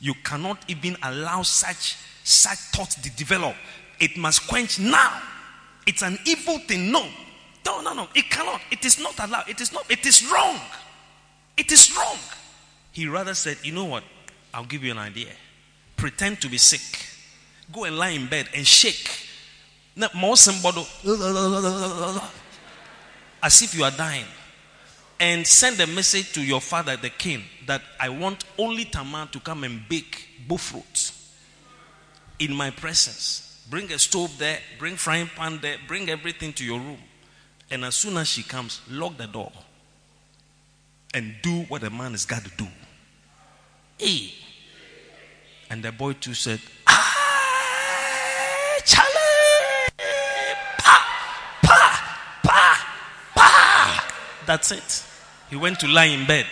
You cannot even allow such such thoughts to develop. It must quench now. It's an evil thing. No. No, no, no. It cannot. It is not allowed. It is not. It is wrong. It is wrong. He rather said, you know what? I'll give you an idea. Pretend to be sick Go and lie in bed and shake. As if you are dying. and send a message to your father, the king, that I want only Tamar to come and bake fruits in my presence. Bring a stove there, bring frying pan there, bring everything to your room. And as soon as she comes, lock the door and do what a man has got to do. Hey. And the boy too said, That's it. He went to lie in bed.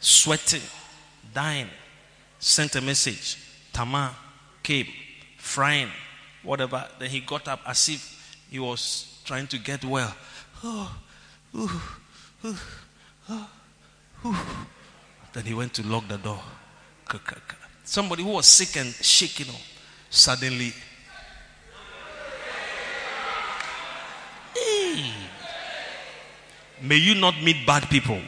Sweating, dying. Sent a message. Tamar came frying, whatever. Then he got up as if he was trying to get well. Oh. Then he went to lock the door. Somebody who was sick and shaking, up suddenly. May you not meet bad people.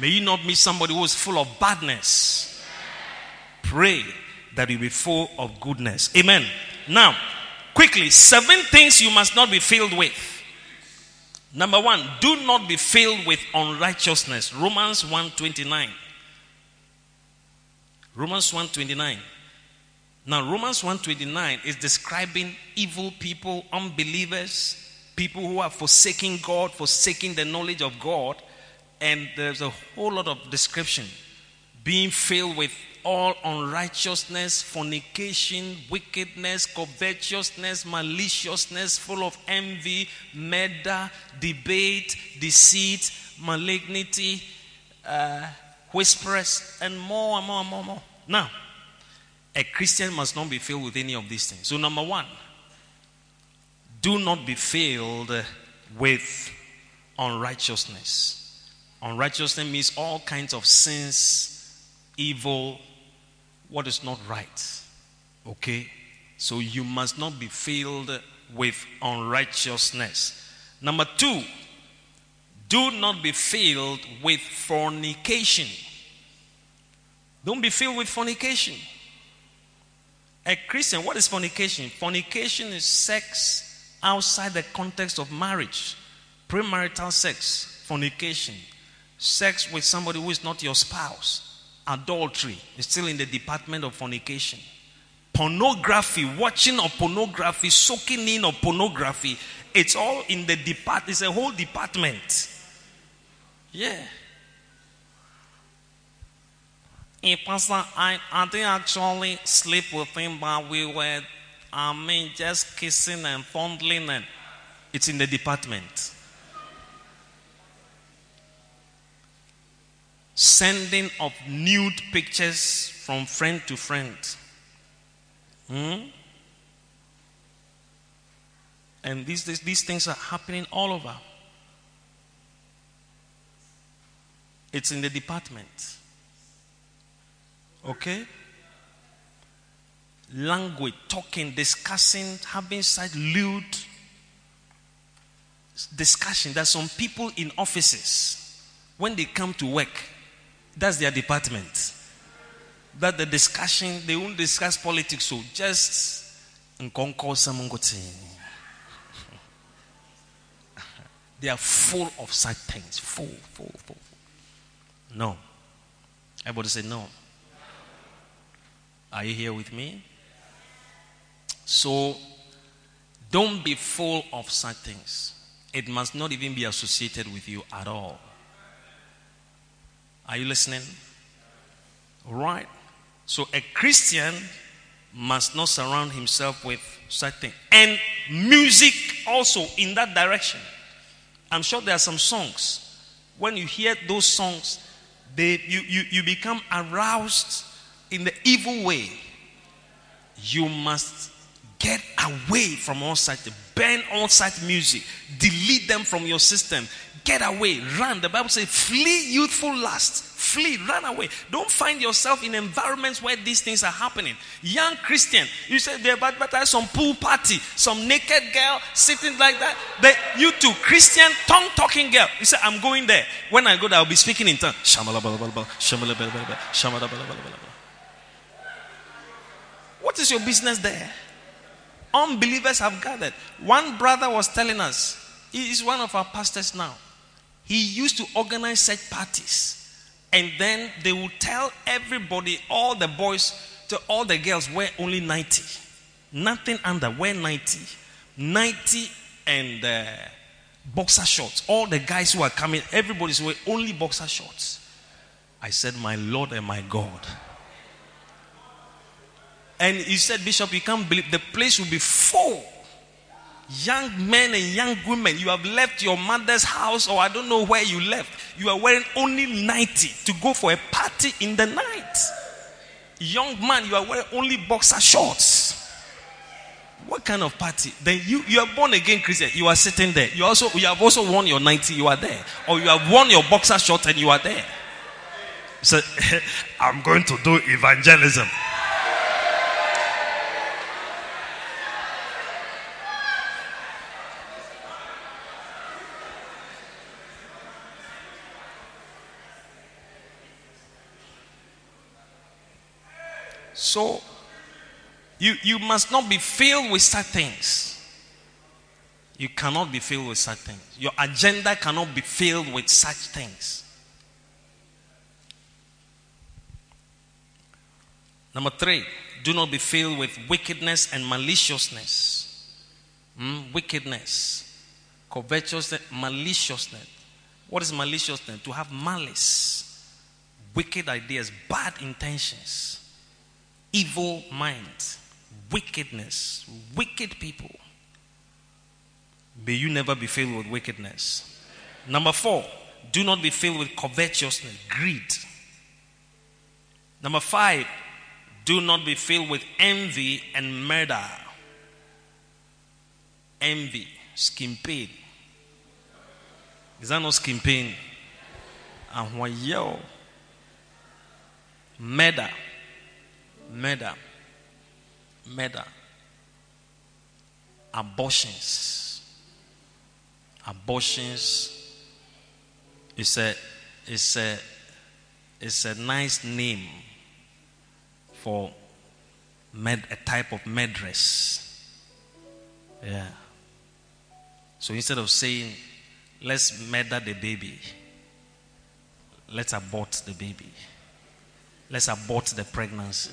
May you not meet somebody who is full of badness. Pray that you be full of goodness. Amen. Now, quickly, seven things you must not be filled with. Number one, do not be filled with unrighteousness. Romans 129. Romans 129. Now, Romans 129 is describing evil people, unbelievers, people who are forsaking God, forsaking the knowledge of God. And there's a whole lot of description being filled with all unrighteousness, fornication, wickedness, covetousness, maliciousness, full of envy, murder, debate, deceit, malignity, uh, and more and more and more and more. Now, a Christian must not be filled with any of these things. So, number one, do not be filled with unrighteousness. Unrighteousness means all kinds of sins, evil, what is not right. Okay? So you must not be filled with unrighteousness. Number two, do not be filled with fornication. Don't be filled with fornication. A Christian, what is fornication? Fornication is sex outside the context of marriage, premarital sex, fornication, sex with somebody who is not your spouse adultery is still in the department of fornication. Pornography, watching of pornography, soaking in of pornography, it's all in the depart. It's a whole department. Yeah. In Pastor, I, I didn't actually sleep with him, but we were, I mean, just kissing and fondling, and it's in the department. sending of nude pictures from friend to friend. Hmm? And these, these, these things are happening all over. It's in the department. Okay? Language, talking, discussing, having such lewd discussion that some people in offices, when they come to work, that's their department. That the discussion, they won't discuss politics, so just they are full of such things. Full, full, full. No. Everybody say no. Are you here with me? So, don't be full of such things. It must not even be associated with you at all. Are you listening? Right. So a Christian must not surround himself with such things. And music also in that direction. I'm sure there are some songs. When you hear those songs, they, you, you, you become aroused in the evil way. You must get away from all such, burn all such music, delete them from your system, Get away, run. The Bible says, flee youthful lust. Flee, run away. Don't find yourself in environments where these things are happening. Young Christian, you say they advertise some pool party, some naked girl sitting like that. But you too, Christian tongue talking girl. You say, I'm going there. When I go there, I'll be speaking in tongue. What is your business there? Unbelievers have gathered. One brother was telling us, he is one of our pastors now. He used to organize such parties. And then they would tell everybody, all the boys, to all the girls, wear only 90. Nothing under, wear 90. 90 and uh, boxer shorts. All the guys who are coming, everybody's wearing only boxer shorts. I said, My Lord and my God. And he said, Bishop, you can't believe the place will be full. Young men and young women, you have left your mother's house, or I don't know where you left. You are wearing only 90 to go for a party in the night. Young man, you are wearing only boxer shorts. What kind of party? Then you, you are born again Christian. You are sitting there. You also you have also worn your 90, you are there. Or you have worn your boxer shorts and you are there. So I'm going to do evangelism. So, you, you must not be filled with such things. You cannot be filled with such things. Your agenda cannot be filled with such things. Number three, do not be filled with wickedness and maliciousness. Mm, wickedness, covetousness, maliciousness. What is maliciousness? To have malice, wicked ideas, bad intentions evil minds, wickedness, wicked people. May you never be filled with wickedness. Number four, do not be filled with covetousness, greed. Number five, do not be filled with envy and murder. Envy, skin pain. Is that not skin pain? And what yell? Murder murder, murder, abortions. Abortions is a, is a, is a nice name for med, a type of murderess. Yeah. So instead of saying, let's murder the baby, let's abort the baby. Let's abort the pregnancy.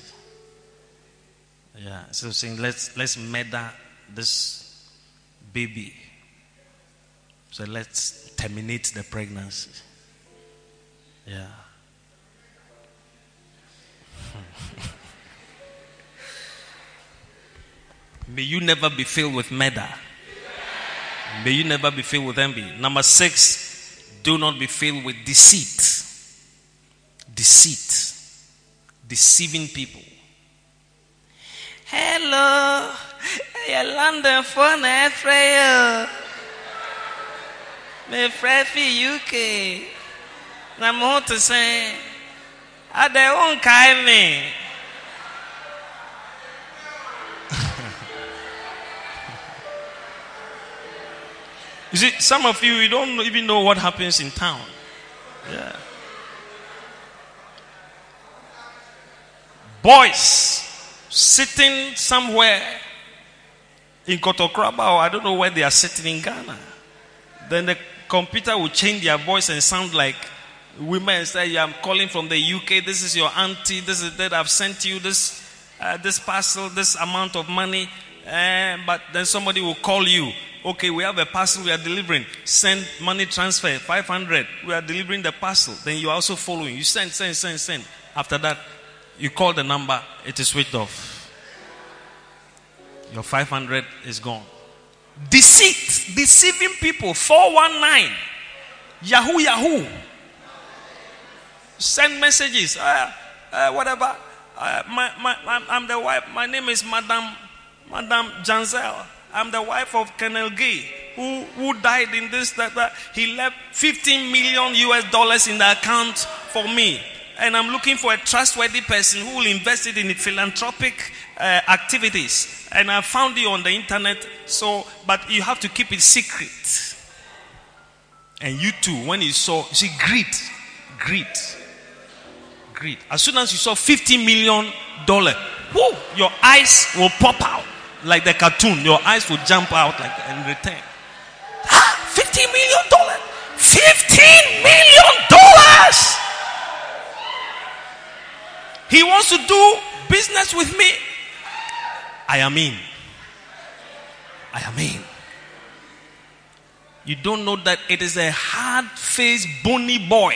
Yeah. So saying let's let's murder this baby. So let's terminate the pregnancy. Yeah. May you never be filled with murder. May you never be filled with envy. Number six, do not be filled with deceit. Deceit. Deceiving people. Hello. You're London for na prayer. Me frɛ fi UK. Na mo to sɛ ade wonkae me. You see, some of you, you don't even know what happens in town. Yeah. Boys sitting somewhere in Kotokraba or I don't know where they are sitting in Ghana. Then the computer will change their voice and sound like women say, I'm calling from the UK. This is your auntie. This is that I've sent you this, uh, this parcel, this amount of money. Uh, but then somebody will call you. Okay, we have a parcel we are delivering. Send money transfer, 500. We are delivering the parcel. Then you are also following. You send, send, send, send. After that, you call the number, it is switched off. Your 500 is gone. Deceit, deceiving people, 419, Yahoo, Yahoo. Send messages, uh, uh, whatever. Uh, my, my, I'm the wife, my name is Madame, Madame Janzel. I'm the wife of Colonel Gay, who, who died in this, that, that. He left 15 million US dollars in the account for me and I'm looking for a trustworthy person who will invest it in philanthropic uh, activities. And I found you on the internet, so, but you have to keep it secret. And you too, when you saw, you see, greed, greed, greed. As soon as you saw $50 million, whoo, your eyes will pop out. like the cartoon. Your eyes will jump out like and return. Ah, 15 million dollars. 15 million dollars. He wants to do business with me. I am in. I am in. You don't know that it is a hard faced, bony boy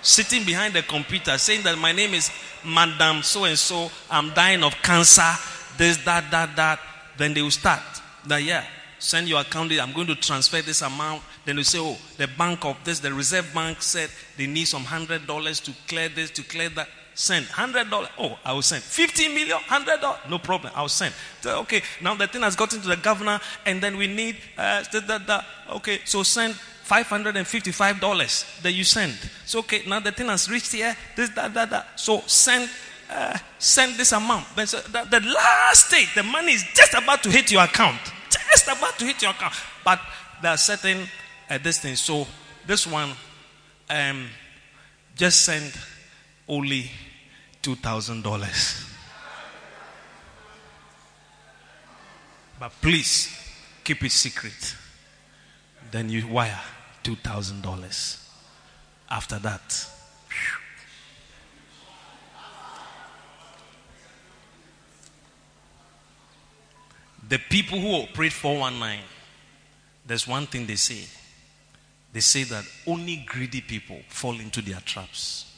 sitting behind the computer saying that my name is Madam so and so, I'm dying of cancer, this, that, that, that. Then they will start. That, yeah, send your account, I'm going to transfer this amount. Then they say, oh, the bank of this, the reserve bank said they need some hundred dollars to clear this, to clear that. Send hundred dollars. Oh, I will send fifty million, hundred dollars. No problem. I'll send. So, okay, now the thing has gotten to the governor, and then we need uh, da, da, da. Okay, so send five hundred and fifty-five dollars that you send. So okay, now the thing has reached here. This that that that. So send. Uh, send this amount. Then so the, the last stage, the money is just about to hit your account. Just about to hit your account. But there are certain uh, this thing. So this one, um, just send only $2,000. But please keep it secret. Then you wire $2,000. After that, the people who operate 419, there's one thing they say. They say that only greedy people fall into their traps.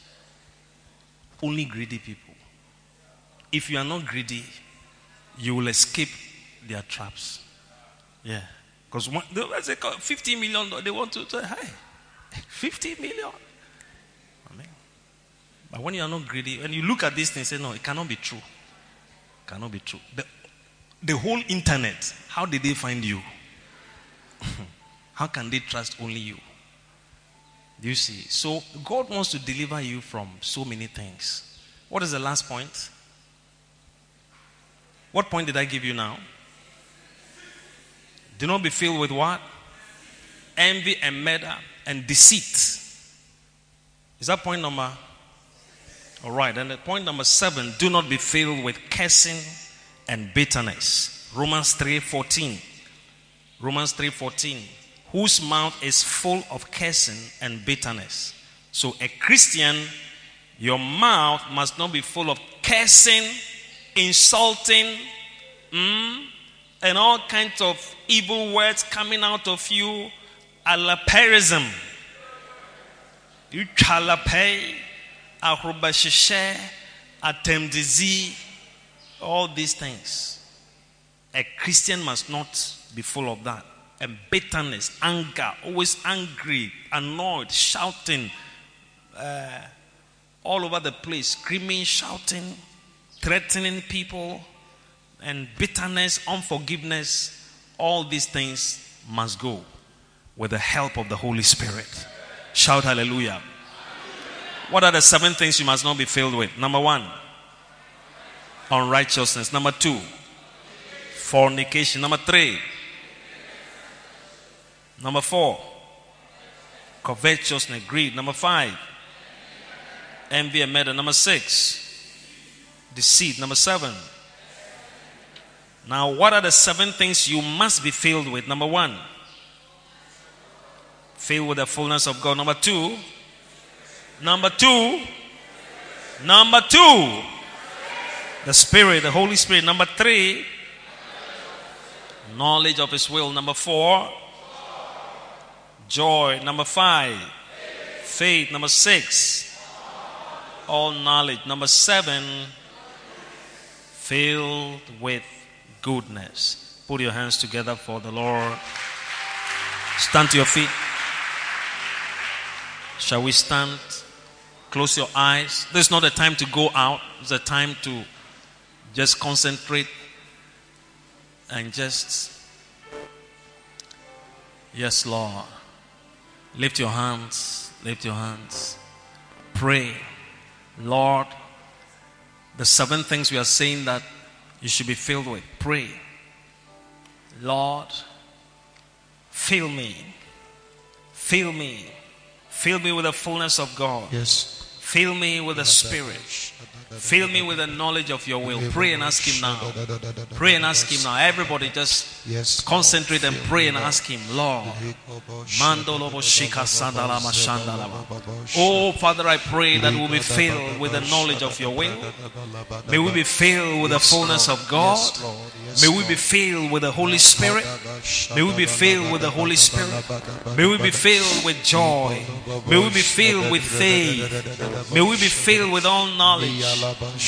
Only greedy people. If you are not greedy, you will escape their traps. Yeah. Because they say 50 million, they want to say, hey, 50 million. I mean, but when you are not greedy, when you look at this thing, say, no, it cannot be true. It cannot be true. The, the whole internet, how did they find you? how can they trust only you? You see, so God wants to deliver you from so many things. What is the last point? What point did I give you now? Do not be filled with what? Envy and murder and deceit. Is that point number? All right. And point number seven: Do not be filled with cursing and bitterness. Romans three fourteen. Romans three fourteen whose mouth is full of cursing and bitterness. So, a Christian, your mouth must not be full of cursing, insulting, mm, and all kinds of evil words coming out of you. Alaperism. Uchalape, ahrubashishe, atemdizi, all these things. A Christian must not be full of that and bitterness, anger, always angry, annoyed, shouting, uh, all over the place, screaming, shouting, threatening people, and bitterness, unforgiveness, all these things must go with the help of the Holy Spirit. Shout hallelujah. What are the seven things you must not be filled with? Number one, unrighteousness. Number two, fornication. Number three, Number four, covetousness, greed. Number five, envy and murder. Number six, deceit. Number seven. Now, what are the seven things you must be filled with? Number one, filled with the fullness of God. Number two, number two, number two, the Spirit, the Holy Spirit. Number three, knowledge of His will. Number four, Joy. Number five. Faith. Number six. All knowledge. Number seven. Filled with goodness. Put your hands together for the Lord. Stand to your feet. Shall we stand? Close your eyes. This is not a time to go out. It's a time to just concentrate and just. Yes, Lord. Lift your hands. Lift your hands. Pray. Lord, the seven things we are saying that you should be filled with. Pray. Lord, fill me. Fill me. Fill me with the fullness of God. Yes. Fill me with the Spirit. Fill me with the knowledge of your will. Pray and ask Him now. Pray and ask Him now. Everybody just Yes. concentrate and pray and ask Him, Lord. Mandolobo shika sandalama shandalaba. Oh, Father, I pray that we'll be filled with the knowledge of your will. May we be filled with the fullness of God. May we be filled with the Holy Spirit. May we be filled with the Holy Spirit. May we be filled with joy. May we be filled with faith. May we be filled with all knowledge.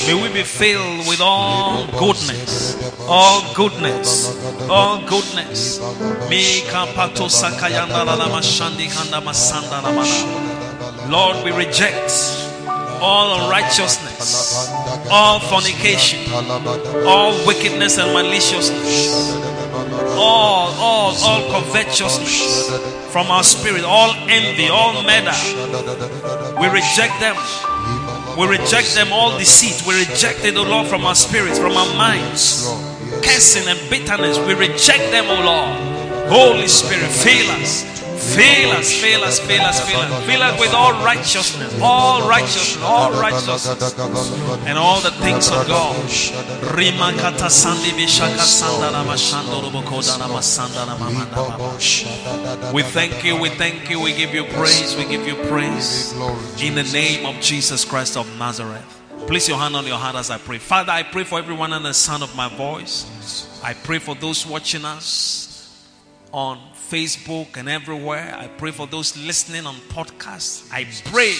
May we be filled with all goodness. All goodness. All goodness. Lord, we reject all unrighteousness, all fornication, all wickedness and maliciousness, all, all, all covetousness from our spirit, all envy, all murder. We reject them. We reject them, all deceit. We reject it, O Lord, from our spirits, from our minds. Cursing and bitterness, we reject them, O Lord. Holy Spirit, fill us. Fill us, fill us, fill us, fill us. Fill us with all righteousness, all righteousness, all righteousness, and all the things of God. Rima kata sandi. We thank you, we thank you, we give you praise, we give you praise. In the name of Jesus Christ of Nazareth. Place your hand on your heart as I pray. Father, I pray for everyone under the sound of my voice. I pray for those watching us on Facebook and everywhere. I pray for those listening on podcasts. I pray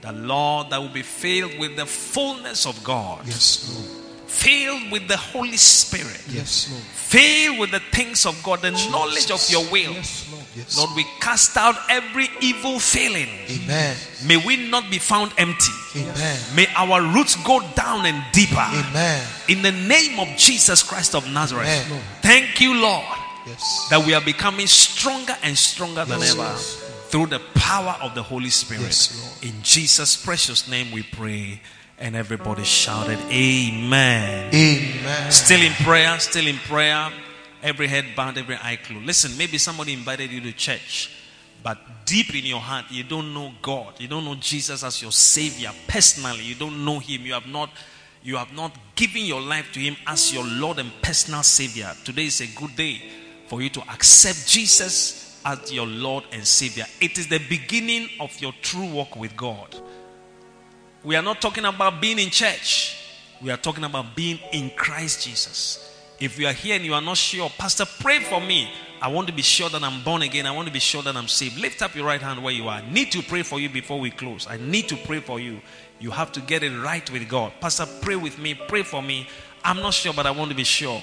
the Lord that will be filled with the fullness of God, Yes, Lord. filled with the Holy Spirit, Yes, Lord. filled with the things of God, the knowledge of your will. Yes, Lord. Yes. Lord, we cast out every evil feeling. Amen. May we not be found empty. Amen. May our roots go down and deeper. Amen. In the name of Jesus Christ of Nazareth. Amen. Thank you, Lord, Yes. that we are becoming stronger and stronger than Yes, ever Lord. through the power of the Holy Spirit. Yes, Lord. In Jesus' precious name we pray. And everybody shouted, Amen. Amen. Still in prayer, still in prayer. Every head bowed, every eye closed. Listen, maybe somebody invited you to church, but deep in your heart, you don't know God. You don't know Jesus as your Savior personally. You don't know Him. You have not, you have not given your life to Him as your Lord and personal Savior. Today is a good day for you to accept Jesus as your Lord and Savior. It is the beginning of your true walk with God. We are not talking about being in church. We are talking about being in Christ Jesus. If you are here and you are not sure, Pastor, pray for me. I want to be sure that I'm born again. I want to be sure that I'm saved. Lift up your right hand where you are. I need to pray for you before we close. I need to pray for you. You have to get it right with God. Pastor, pray with me. Pray for me. I'm not sure, but I want to be sure.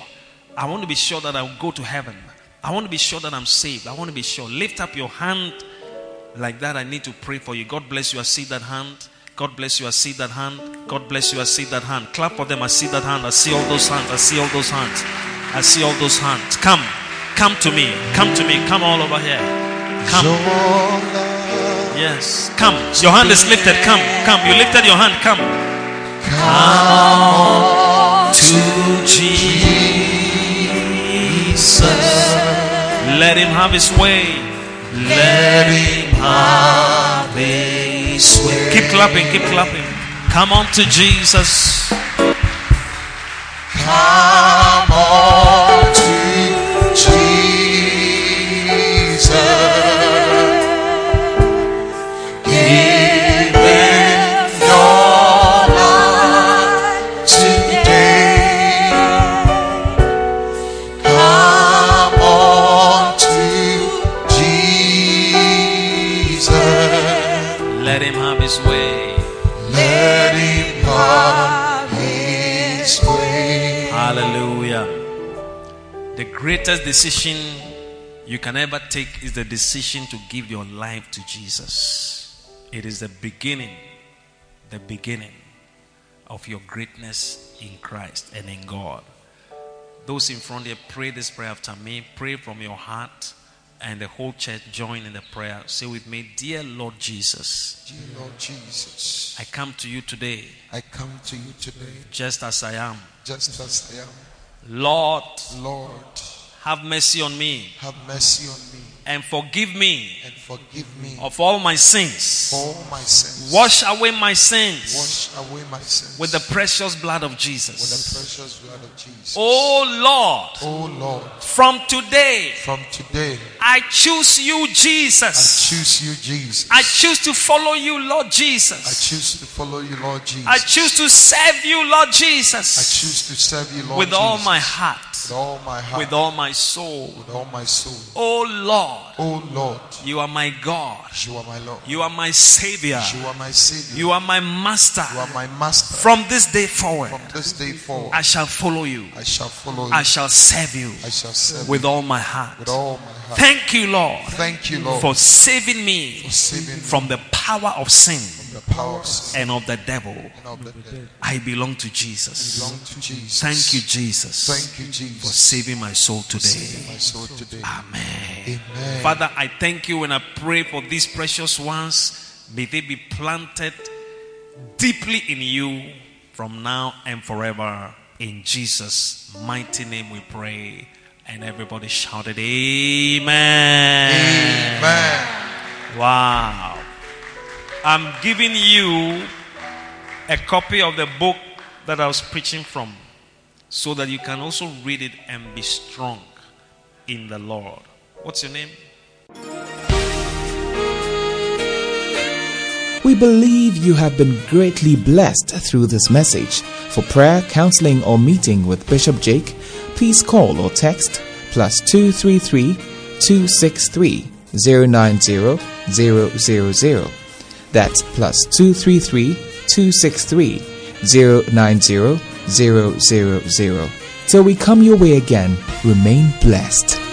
I want to be sure that I'll go to heaven. I want to be sure that I'm saved. I want to be sure. Lift up your hand like that. I need to pray for you. God bless you. I see that hand. God bless you. I see that hand. God bless you. I see that hand. Clap for them. I see that hand. I see all those hands. I see all those hands. I see all those hands. Come. Come to me. Come to me. Come all over here. Come. Yes. Come. Your hand is lifted. Come. Come. You lifted your hand. Come. Come to Jesus. Let him have his way. Let him have his way. Keep clapping. Keep clapping. Come on to Jesus. Come on greatest decision you can ever take is the decision to give your life to Jesus. It is the beginning, the beginning of your greatness in Christ and in God. Those in front here, pray this prayer after me. Pray from your heart, and the whole church join in the prayer. Say with me, Dear Lord Jesus, Dear Lord Jesus, I come to you today I come to you today just as I am. just as I am. Lord, Lord, have mercy on me have mercy on me and forgive me and forgive me of all my sins. all my sins. Wash away my sins Wash away my sins with the precious blood of Jesus. with the Jesus. precious blood of Jesus. Oh Lord, Oh Lord, from today from today I choose you, Jesus. I choose you, Jesus. I choose to follow you, Lord Jesus. I choose to follow you, Lord Jesus. I choose to serve you, Lord Jesus. I choose to serve you, Lord with all my heart, with all my heart, with all my soul. with all my soul. Oh Lord, Oh Lord, you are my God. you are my Lord. You are my Savior. You are my Savior. You are my Master. You are my Master. From this day forward, From this day forward, I shall follow you. I shall follow you. I shall serve you I shall serve with you all my heart. with all my heart. Thank you, Lord, Thank you, Lord, for saving me for saving me from the power of sin from the power of sin and of the devil. and of the devil. I belong to Jesus. Belong to Jesus. Thank you, Jesus, Thank you, for Jesus, saving my soul for today. saving my soul today. Amen. Amen. Father, I thank you and I pray for these precious ones. May they be planted deeply in you from now and forever. In Jesus' mighty name we pray. And everybody shouted, Amen. Amen. Wow. I'm giving you a copy of the book that I was preaching from so that you can also read it and be strong in the Lord. What's your name? We believe you have been greatly blessed through this message. For prayer, counseling, or meeting with Bishop Jake, please call or text plus 233 263 090 000. That's plus 233 263 090 000. Till we come your way again, remain blessed.